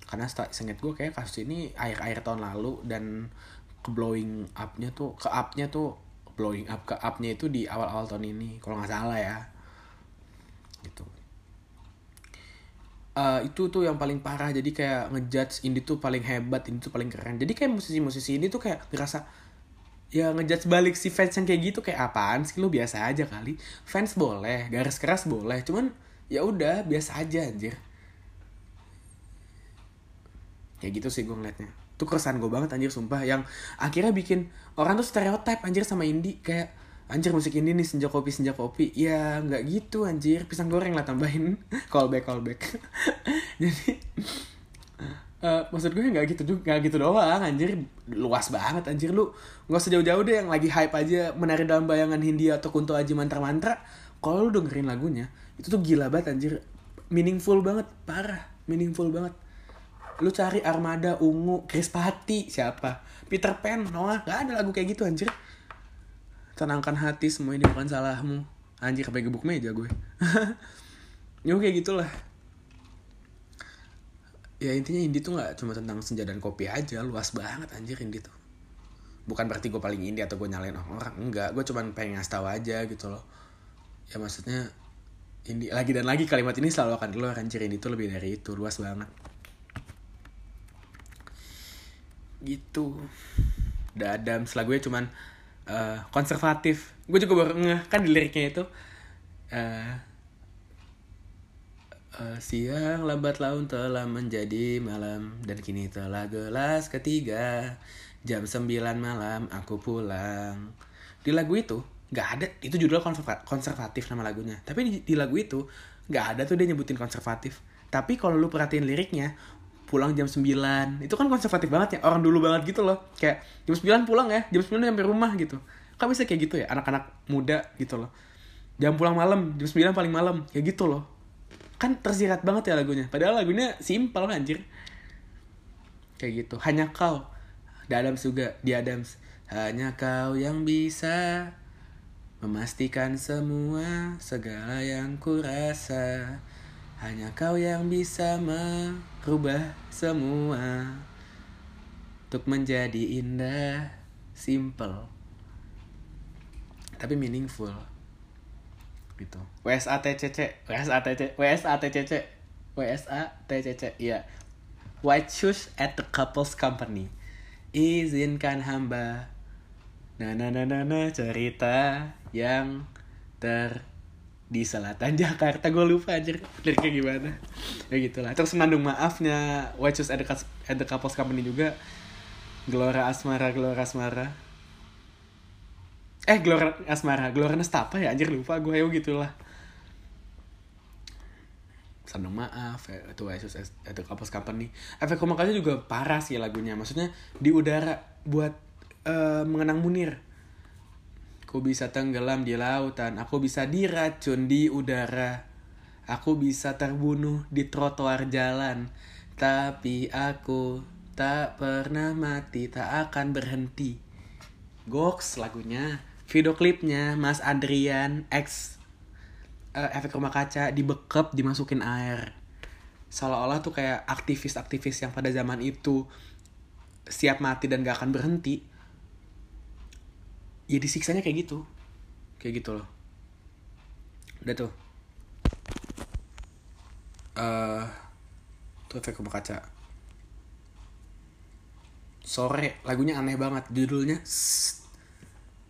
Karena seinget gue kayak kasus ini akhir akhir tahun lalu dan ke blowing upnya tuh ke upnya tuh blowing up ke upnya itu di awal awal tahun ini kalau nggak salah ya. Gitu. Uh, itu tuh yang paling parah jadi kayak ngejudge indie tuh paling hebat ini tuh paling keren. Jadi kayak musisi-musisi ini tuh kayak ngerasa ya ngejudge balik si fans yang kayak gitu kayak apaan sih? Lu biasa aja kali. Fans boleh garis keras boleh cuman ya udah biasa aja anjir. Kayak gitu sih gue ngeliatnya. Itu keresahan gue banget anjir sumpah. Yang akhirnya bikin orang tuh stereotype anjir sama indie kayak anjir musik indie nih senja kopi senja kopi. Ya nggak gitu anjir. Pisang goreng lah tambahin. Callback callback. Jadi Uh, maksud gue nggak gitu juga nggak gitu doang anjir. Luas banget anjir. Lu nggak usah jauh-jauh deh yang lagi hype aja menari dalam bayangan Hindia atau Kunto Aji mantra-mantra. Kalau lu dengerin lagunya itu tuh gila banget anjir. Meaningful banget parah. Meaningful banget. Lu cari Armada Ungu Chris Pati siapa? Peter Pan Noah. Gak ada lagu kayak gitu anjir. Tenangkan hati semua ini bukan salahmu. Anjir sampai gebuk meja gue. Ya kayak gitulah ya intinya indie tuh nggak cuma tentang senja dan kopi aja luas banget anjir indie tuh. Bukan berarti gue paling indie atau gue nyalain orang enggak. Gue cuma pengen ngasih tahu aja gitu loh. Ya maksudnya indie lagi dan lagi kalimat ini selalu akan keluar anjir. Indie tuh lebih dari itu luas banget. Gitu. Udah Adam gue cuman uh, konservatif. Gue juga baru ngeh kan di liriknya itu uh, Uh, siang lambat laun telah menjadi malam dan kini telah gelas ketiga. Jam 9 malam aku pulang. Di lagu itu nggak ada itu judul konservatif nama lagunya. Tapi di, di lagu itu nggak ada tuh dia nyebutin konservatif. Tapi kalau lu perhatiin liriknya pulang jam 9 itu kan konservatif banget ya orang dulu banget gitu loh. Kayak jam 9 pulang ya jam 9 sampai rumah gitu. Kan bisa kayak gitu ya anak-anak muda gitu loh. Jam pulang malam jam 9 paling malam kayak gitu loh kan tersirat banget ya lagunya. Padahal lagunya simpel anjir. Kayak gitu. Hanya kau di Adams juga di Adams. Hanya kau yang bisa memastikan semua segala yang kurasa. Hanya kau yang bisa merubah semua untuk menjadi indah simple tapi meaningful gitu. WSATCC WSATC WSATCC WSATCC iya. White shoes at the couples company. Izinkan hamba. Nah nah nah nah, nah cerita yang ter di selatan Jakarta. Gue lupa aja liriknya gimana? Ya gitulah. Terus mengandung maafnya White Shoes at the, at the Couples Company juga. Gelora Asmara Gelora Asmara eh Glor Asmara. Glor Nestapa ya anjir lupa gue ayo gitulah. Sandung maaf ya, itu Yesus itu kampus company efek rumah juga parah sih lagunya. Maksudnya di udara buat uh, mengenang Munir. Aku bisa tenggelam di lautan, aku bisa diracun di udara, aku bisa terbunuh di trotoar jalan, tapi aku tak pernah mati, tak akan berhenti. Goks lagunya video klipnya Mas Adrian X uh, efek rumah kaca dibekep dimasukin air. Seolah-olah tuh kayak aktivis-aktivis yang pada zaman itu siap mati dan gak akan berhenti. Ya disiksanya kayak gitu. Kayak gitu loh. Udah tuh. Uh, tuh efek rumah kaca. Sore lagunya aneh banget. Judulnya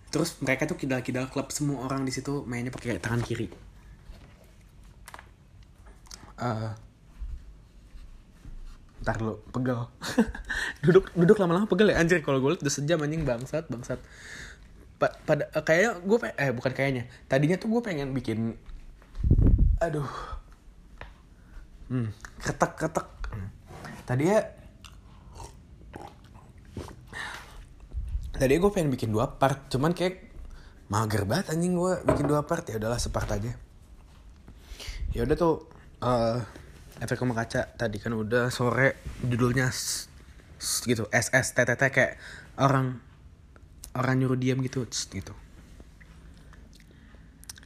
terus mereka tuh kidal-kidal klub semua orang di situ mainnya pakai tangan kiri. Uh, ntar lo pegel. Duduk duduk lama-lama pegel ya anjir. Kalau gue liat udah sejam anjing bangsat bangsat. Pa, pada uh, kayaknya gue eh bukan kayaknya. Tadinya tuh gue pengen bikin aduh. Hmm ketek ketek tadi ya tadi gue pengen bikin dua part cuman kayak mager banget anjing gue bikin dua part. Ya udahlah separt aja. Ya udah tuh uh, efek rumah kaca tadi kan udah sore judulnya gitu SS TTT kayak orang orang nyuruh diam gitu gitu.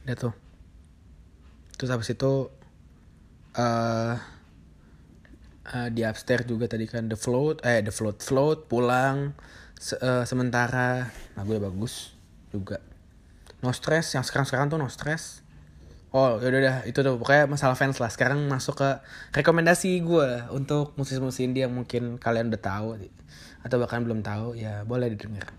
Udah tuh. Terus habis itu uh, uh, di upstairs juga tadi kan the float eh the float float pulang se uh, sementara nah gue bagus juga. No stress yang sekarang sekarang tuh no stress. Oh yaudah udah itu tuh pokoknya masalah fans lah. Sekarang masuk ke rekomendasi gue untuk musisi-musisi indie yang mungkin kalian udah tahu atau bahkan belum tahu ya boleh didengar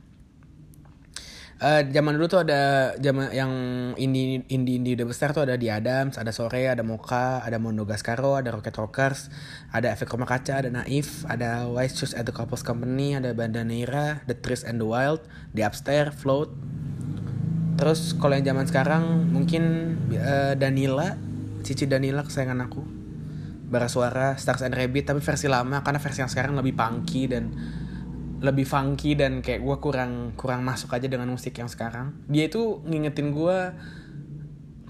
uh, zaman dulu tuh ada zaman yang indie indie indie udah besar tuh ada di Adams ada Sore ada Mocha ada Monogascaro ada Rocket Rockers ada Efek Rumah Kaca ada Naif ada Wise Shoes at the Couples Company ada Bandanera The Trees and the Wild The Upstairs Float. Terus kalau yang zaman sekarang mungkin uh, Danila Cici Danila kesayangan aku. Bara Suara Stars and Rabbit tapi versi lama karena versi yang sekarang lebih punky dan lebih funky dan kayak gue kurang kurang masuk aja dengan musik yang sekarang. Dia itu ngingetin gue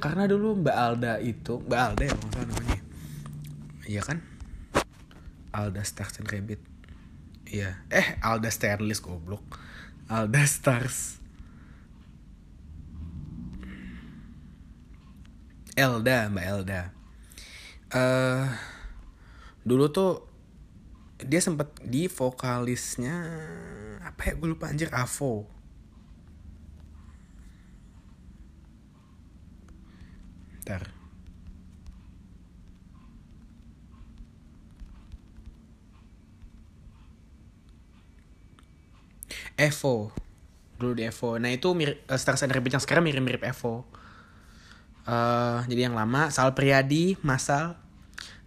karena dulu Mbak Alda itu Mbak Alda ya maksudnya namanya. Iya kan? Alda Stars and Rabbit iya. Eh Alda Sterlis goblok. Alda Stars. Elda Mbak Elda. Uh, dulu tuh dia sempat di vokalisnya apa ya gue lupa anjir Avo. Ntar Evo. Dulu di Evo. Nah itu mirip uh, Stars and Rabbit yang sekarang mirip-mirip Evo. Uh, jadi yang lama Sal Priadi Masal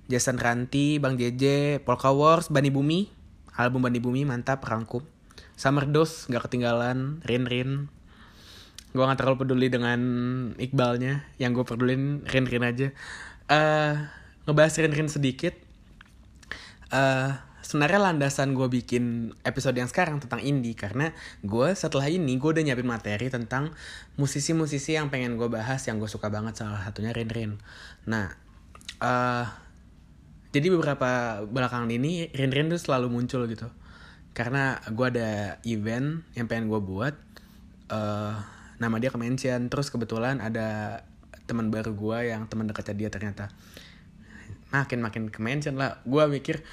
Jason Ranti, Bang JJ, Polka Wars, Bani Bumi, album Bani Bumi mantap rangkum. Summer Dose gak ketinggalan, Rin Rin. Gue gak terlalu peduli dengan Iqbalnya, yang gue pedulin Rin Rin aja. Uh, ngebahas Rin Rin sedikit. Uh, sebenarnya landasan gue bikin episode yang sekarang tentang indie karena gue setelah ini gue udah nyiapin materi tentang musisi-musisi yang pengen gue bahas yang gue suka banget salah satunya Rin Rin. Nah, uh, jadi beberapa belakangan ini Rin Rin tuh selalu muncul gitu. Karena gue ada event yang pengen gue buat uh, nama dia ke terus kebetulan ada teman baru gue yang teman dekatnya dia ternyata. Makin makin ke mention lah. Gue mikir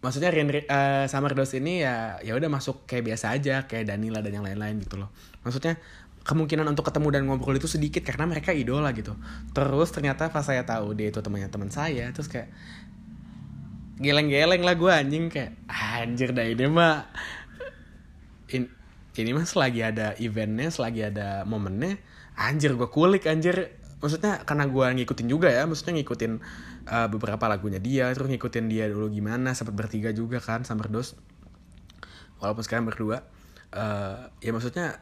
maksudnya Rin, uh, Summer Dose ini ya ya udah masuk kayak biasa aja kayak Danila dan yang lain-lain gitu loh. Maksudnya kemungkinan untuk ketemu dan ngobrol itu sedikit karena mereka idola gitu. Terus ternyata pas saya tahu dia itu temannya teman saya terus kayak geleng-geleng lah gue anjing. Kayak anjir dah ini mah in, ini mah selagi ada eventnya selagi ada momennya anjir gue kulik anjir. Maksudnya karena gue ngikutin juga ya maksudnya ngikutin uh, beberapa lagunya dia terus ngikutin dia dulu gimana sempat bertiga juga kan Summer Dose walaupun sekarang berdua uh, ya maksudnya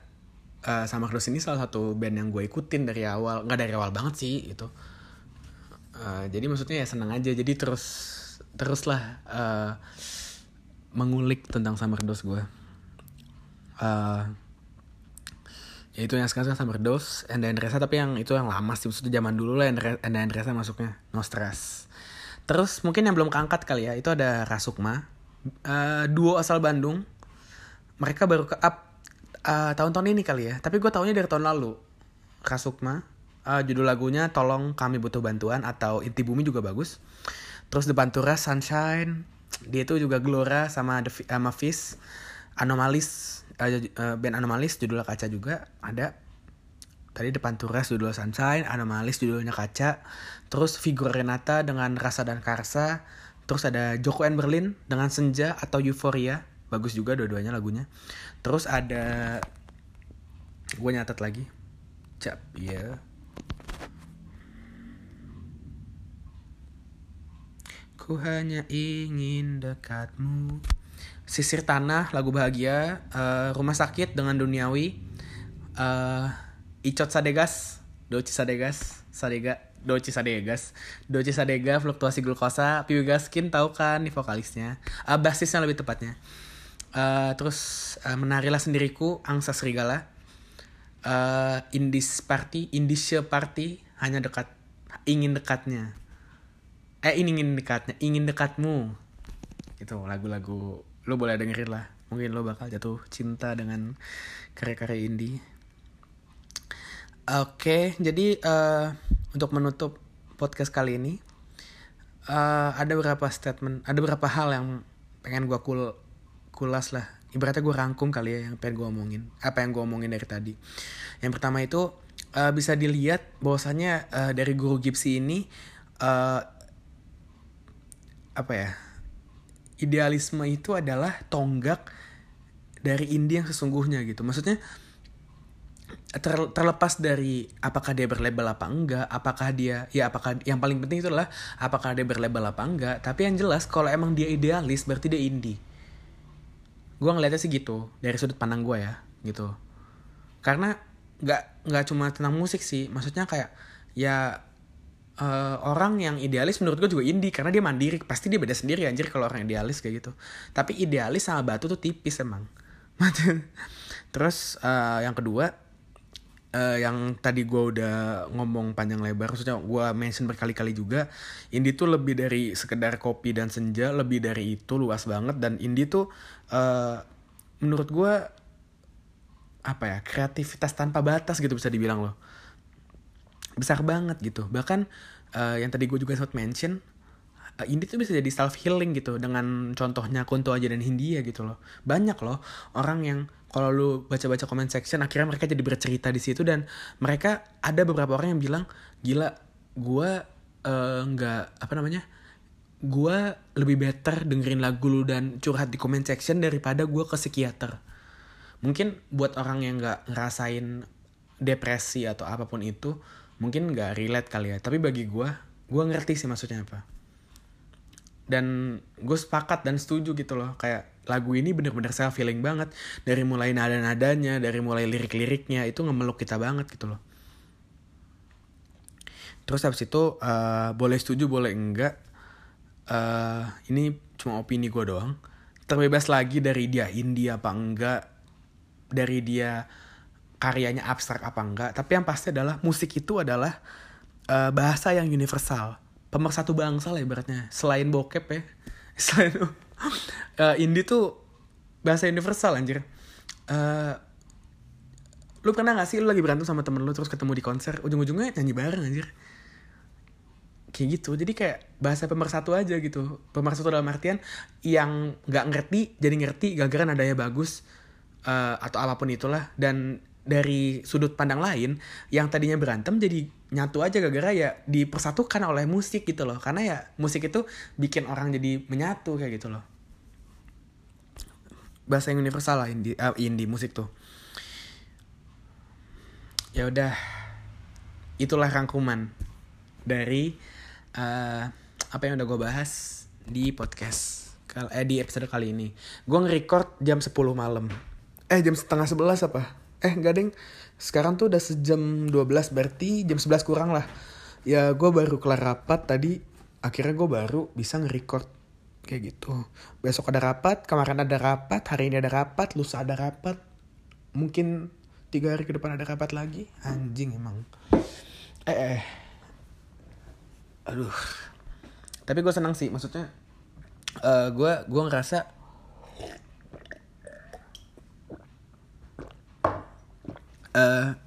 uh, sama Cross ini salah satu band yang gue ikutin dari awal. Nggak dari awal banget sih itu uh, jadi maksudnya ya senang aja. Jadi terus teruslah uh, mengulik tentang Summer Dose gue uh, ya itu yang sekarang Summer Dose and then Resa tapi yang itu yang lama sih. Maksudnya zaman dulu lah and then Resa masuknya. No Stress. Terus mungkin yang belum keangkat kali ya itu ada Rasukma. Uh, duo asal Bandung. Mereka baru ke up uh, tahun-tahun ini kali ya. Tapi gue tahunya dari tahun lalu. Kasukma uh, judul lagunya tolong kami butuh bantuan atau inti bumi juga bagus. Terus The Pantura Sunshine dia itu juga Glora sama The sama Fish Anomalis uh, band Anomalis judulnya kaca juga ada. Tadi depan Turas judul Sunshine, Anomalis judulnya Kaca, terus Figur Renata dengan Rasa dan Karsa, terus ada Joko and Berlin dengan Senja atau Euphoria, bagus juga dua-duanya lagunya. Terus ada gue nyatet lagi. Cap ya ku hanya ingin dekatmu. Sisir tanah lagu bahagia. Uh, rumah sakit dengan duniawi. Uh, icot sadegas doci sadegas sadega Doci Sadegas. Doci Sadega fluktuasi glukosa. Piwi Gaskin tahu kan nih vokalisnya. Uh, basisnya lebih tepatnya uh, terus uh, menarilah sendiriku angsa serigala. Uh, indis party indische party hanya dekat ingin dekatnya. Eh ingin dekatnya ingin dekatmu. Itu lagu-lagu lo boleh dengerin lah. Mungkin lo bakal jatuh cinta dengan karya-karya indie oke okay, jadi uh, untuk menutup podcast kali ini uh, ada beberapa statement ada beberapa hal yang pengen gue kul kulas lah ibaratnya gue rangkum kali ya yang pengen gue omongin apa yang gue omongin dari tadi yang pertama itu uh, bisa dilihat bahwasannya uh, dari guru gipsi ini uh, apa ya idealisme itu adalah tonggak dari indie yang sesungguhnya gitu maksudnya ter, terlepas dari apakah dia berlabel apa enggak, apakah dia ya apakah yang paling penting itu adalah apakah dia berlabel apa enggak. Tapi yang jelas kalau emang dia idealis berarti dia indie. Gue ngeliatnya sih gitu dari sudut pandang gue ya gitu. Karena nggak nggak cuma tentang musik sih, maksudnya kayak ya uh, orang yang idealis menurut gue juga indie karena dia mandiri pasti dia beda sendiri anjir kalau orang idealis kayak gitu tapi idealis sama batu tuh tipis emang terus uh, yang kedua uh, yang tadi gue udah ngomong panjang lebar, maksudnya gue mention berkali-kali juga, indie tuh lebih dari sekedar kopi dan senja, lebih dari itu luas banget. Dan indie tuh uh, menurut gue apa ya kreativitas tanpa batas gitu bisa dibilang loh. Besar banget gitu. Bahkan uh, yang tadi gue juga sempat mention uh, indie tuh bisa jadi self healing gitu dengan contohnya Kunto aja dan Hindia gitu loh. Banyak loh orang yang kalau lu baca-baca comment section akhirnya mereka jadi bercerita di situ dan mereka ada beberapa orang yang bilang gila gue uh, nggak apa namanya gue lebih better dengerin lagu lu dan curhat di comment section daripada gue ke psikiater. Mungkin buat orang yang nggak ngerasain depresi atau apa pun itu mungkin nggak relate kali ya. Tapi bagi gue gue ngerti sih maksudnya apa dan gue sepakat dan setuju gitu loh. Kayak lagu ini bener-bener self feeling banget. Dari mulai nada-nadanya dari mulai lirik-liriknya itu ngemeluk kita banget gitu loh. Terus habis itu uh, boleh setuju boleh enggak uh, ini cuma opini gue doang. Terbebas lagi dari dia indie apa enggak dari dia karyanya abstrak apa enggak. Tapi yang pasti adalah musik itu adalah uh, bahasa yang universal pemersatu bangsa lah ibaratnya. Selain bokep ya. Selain uh, indie tuh bahasa universal anjir. Uh, lu pernah gak sih lu lagi berantem sama temen lu terus ketemu di konser ujung-ujungnya nyanyi bareng anjir? Kayak gitu. Jadi kayak bahasa pemersatu aja gitu. Pemersatu dalam artian yang nggak ngerti jadi ngerti gara-gara nadanya bagus uh, atau apa pun itulah. Dan dari sudut pandang lain yang tadinya berantem jadi nyatu aja gara-gara ya dipersatukan oleh musik gitu loh. Karena ya musik itu bikin orang jadi menyatu kayak gitu loh. Bahasa yang universal lah indie, uh, indie musik tuh. Ya udah itulah rangkuman dari uh, apa yang udah gue bahas di podcast eh di episode kali ini. Gue nge-record jam 10 malam. Eh jam setengah sebelas apa? Eh enggak deng sekarang tuh udah sejam 12 berarti jam 11 kurang lah. Ya gue baru kelar rapat tadi. Akhirnya gue baru bisa nge-record. Kayak gitu. Besok ada rapat kemarin ada rapat hari ini ada rapat lusa ada rapat. Mungkin tiga hari ke depan ada rapat lagi? Anjing emang. Eh eh. Aduh. Tapi gue senang sih maksudnya uh, gue gue ngerasa uh,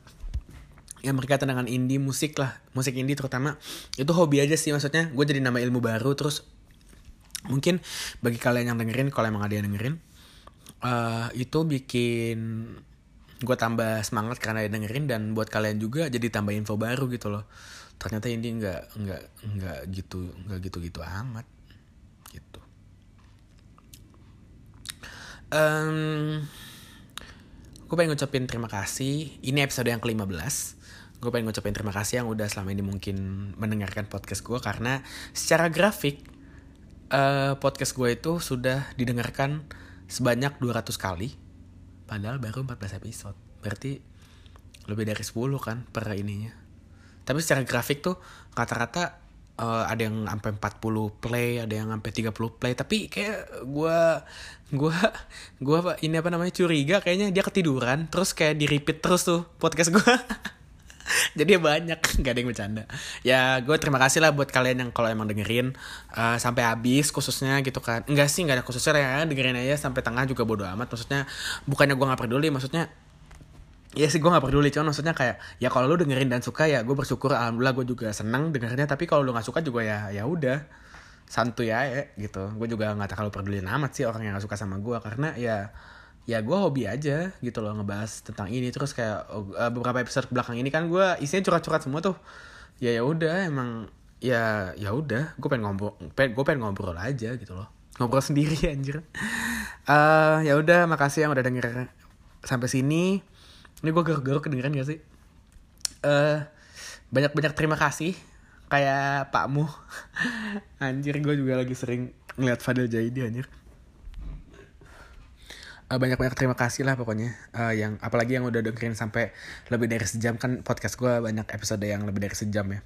yang berkaitan dengan indie musik lah musik indie terutama. Itu hobi aja sih maksudnya gue jadi nama ilmu baru terus mungkin bagi kalian yang dengerin kalau emang ada yang dengerin uh, itu bikin gue tambah semangat karena ada dengerin dan buat kalian juga jadi tambah info baru gitu loh. Ternyata indie nggak nggak nggak gitu nggak gitu gitu amat gitu. Um, gue pengen ngucapin terima kasih. Ini episode yang ke-15. Gue pengen ngucapin terima kasih yang udah selama ini mungkin mendengarkan podcast gue karena secara grafik uh, podcast gue itu sudah didengarkan sebanyak 200 kali. Padahal baru 14 episode. Berarti lebih dari 10 kan per ininya. Tapi secara grafik tuh rata-rata uh, ada yang sampai 40 play, ada yang sampai 30 play, tapi kayak gue gue gue ini apa namanya curiga kayaknya dia ketiduran terus kayak di repeat terus tuh podcast gue jadi banyak nggak ada yang bercanda. Ya gue terima kasih lah buat kalian yang kalau emang dengerin uh, sampai habis khususnya gitu kan. Enggak sih nggak ada khususnya ya dengerin aja sampai tengah juga bodo amat. Maksudnya bukannya gue nggak peduli maksudnya Iya sih gue gak peduli. Cuman maksudnya kayak ya kalau lu dengerin dan suka ya gue bersyukur alhamdulillah gue juga seneng dengernya. Tapi kalau lu gak suka juga ya ya udah. Santuy ya gitu. Gue juga nggak terlalu peduli amat sih orang yang gak suka sama gue karena ya ya gue hobi aja gitu loh ngebahas tentang ini. Terus kayak uh, beberapa episode belakang ini kan gue isinya curhat-curhat semua tuh. Ya ya udah emang ya ya udah. Gue pengen ngobrol gue pengen ngobrol aja gitu loh. Ngobrol sendiri anjir. Uh, ya udah makasih yang udah denger sampai sini ini gue garuk-garuk kedengeran gak sih? Eh banyak-banyak terima kasih kayak pakmu anjir gue juga lagi sering ngeliat Fadil Jaidi anjir. Uh, banyak-banyak terima kasih lah pokoknya. Uh, yang apalagi yang udah dengerin sampai lebih dari sejam. Kan podcast gue banyak episode yang lebih dari sejam ya.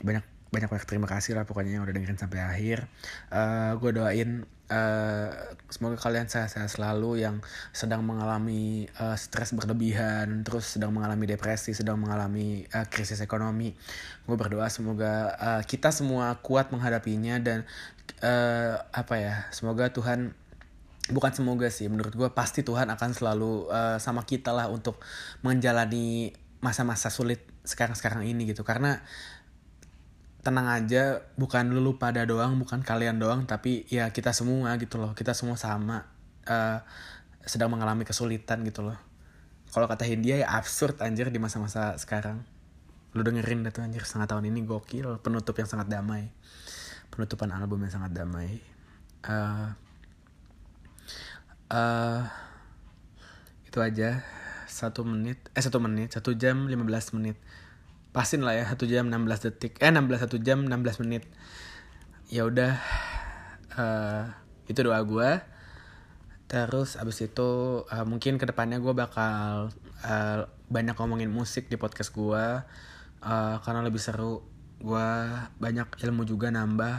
Banyak banyak banyak terima kasih lah pokoknya yang udah dengerin sampai akhir. Uh, gue doain uh, semoga kalian sehat-sehat selalu yang sedang mengalami uh, stres berlebihan terus sedang mengalami depresi sedang mengalami uh, krisis ekonomi. Gue berdoa semoga uh, kita semua kuat menghadapinya dan uh, apa ya semoga Tuhan bukan semoga sih menurut gue pasti Tuhan akan selalu uh, sama kita lah untuk menjalani masa-masa sulit sekarang-sekarang ini gitu. Karena tenang aja bukan lu pada doang bukan kalian doang tapi ya kita semua gitu loh kita semua sama uh, sedang mengalami kesulitan gitu loh. Kalau kata Hindia ya absurd anjir di masa-masa sekarang. Lu dengerin deh tuh anjir setengah tahun ini gokil penutup yang sangat damai. Penutupan album yang sangat damai. Uh, uh, itu aja. Satu menit eh satu menit satu jam 15 menit pasin lah ya satu jam 16 detik. Eh 16 satu jam 16 menit. Ya udah uh, itu doa gue terus abis itu uh, mungkin ke depannya gue bakal uh, banyak ngomongin musik di podcast gue uh, karena lebih seru gue banyak ilmu juga nambah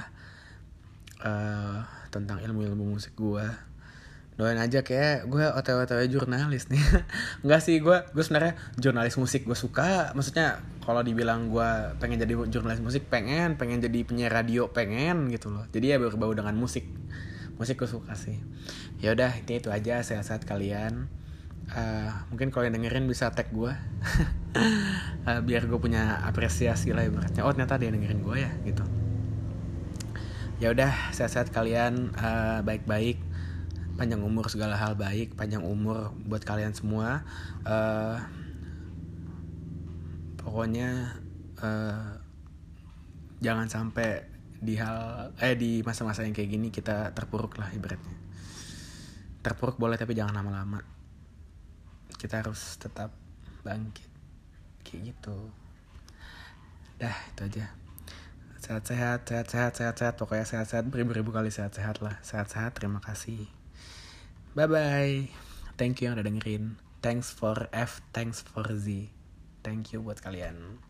uh, tentang ilmu-ilmu musik gue doain aja kayak gue otw otw jurnalis nih. Enggak sih gue gue sebenarnya jurnalis musik gue suka. Maksudnya kalau dibilang gue pengen jadi jurnalis musik pengen. Pengen jadi penyiar radio pengen gitu loh. Jadi ya berbau dengan musik. Musik gue suka sih. Ya udah itu itu aja sehat-sehat kalian. Uh, mungkin kalau yang dengerin bisa tag gue. Uh, biar gue punya apresiasi lah ibaratnya. Oh ternyata dia dengerin gue ya gitu. Ya udah sehat-sehat kalian. Uh, baik-baik panjang umur segala hal baik panjang umur buat kalian semua. Uh, pokoknya uh, jangan sampai di hal eh di masa-masa yang kayak gini kita terpuruk lah ibaratnya. Terpuruk boleh tapi jangan lama-lama. Kita harus tetap bangkit. Kayak gitu. Dah itu aja. Sehat-sehat sehat-sehat sehat-sehat. Pokoknya sehat-sehat beribu-ribu kali sehat-sehat lah. Sehat-sehat terima kasih Bye bye. Thank you yang udah dengerin. Thanks for F, thanks for Z. Thank you buat kalian.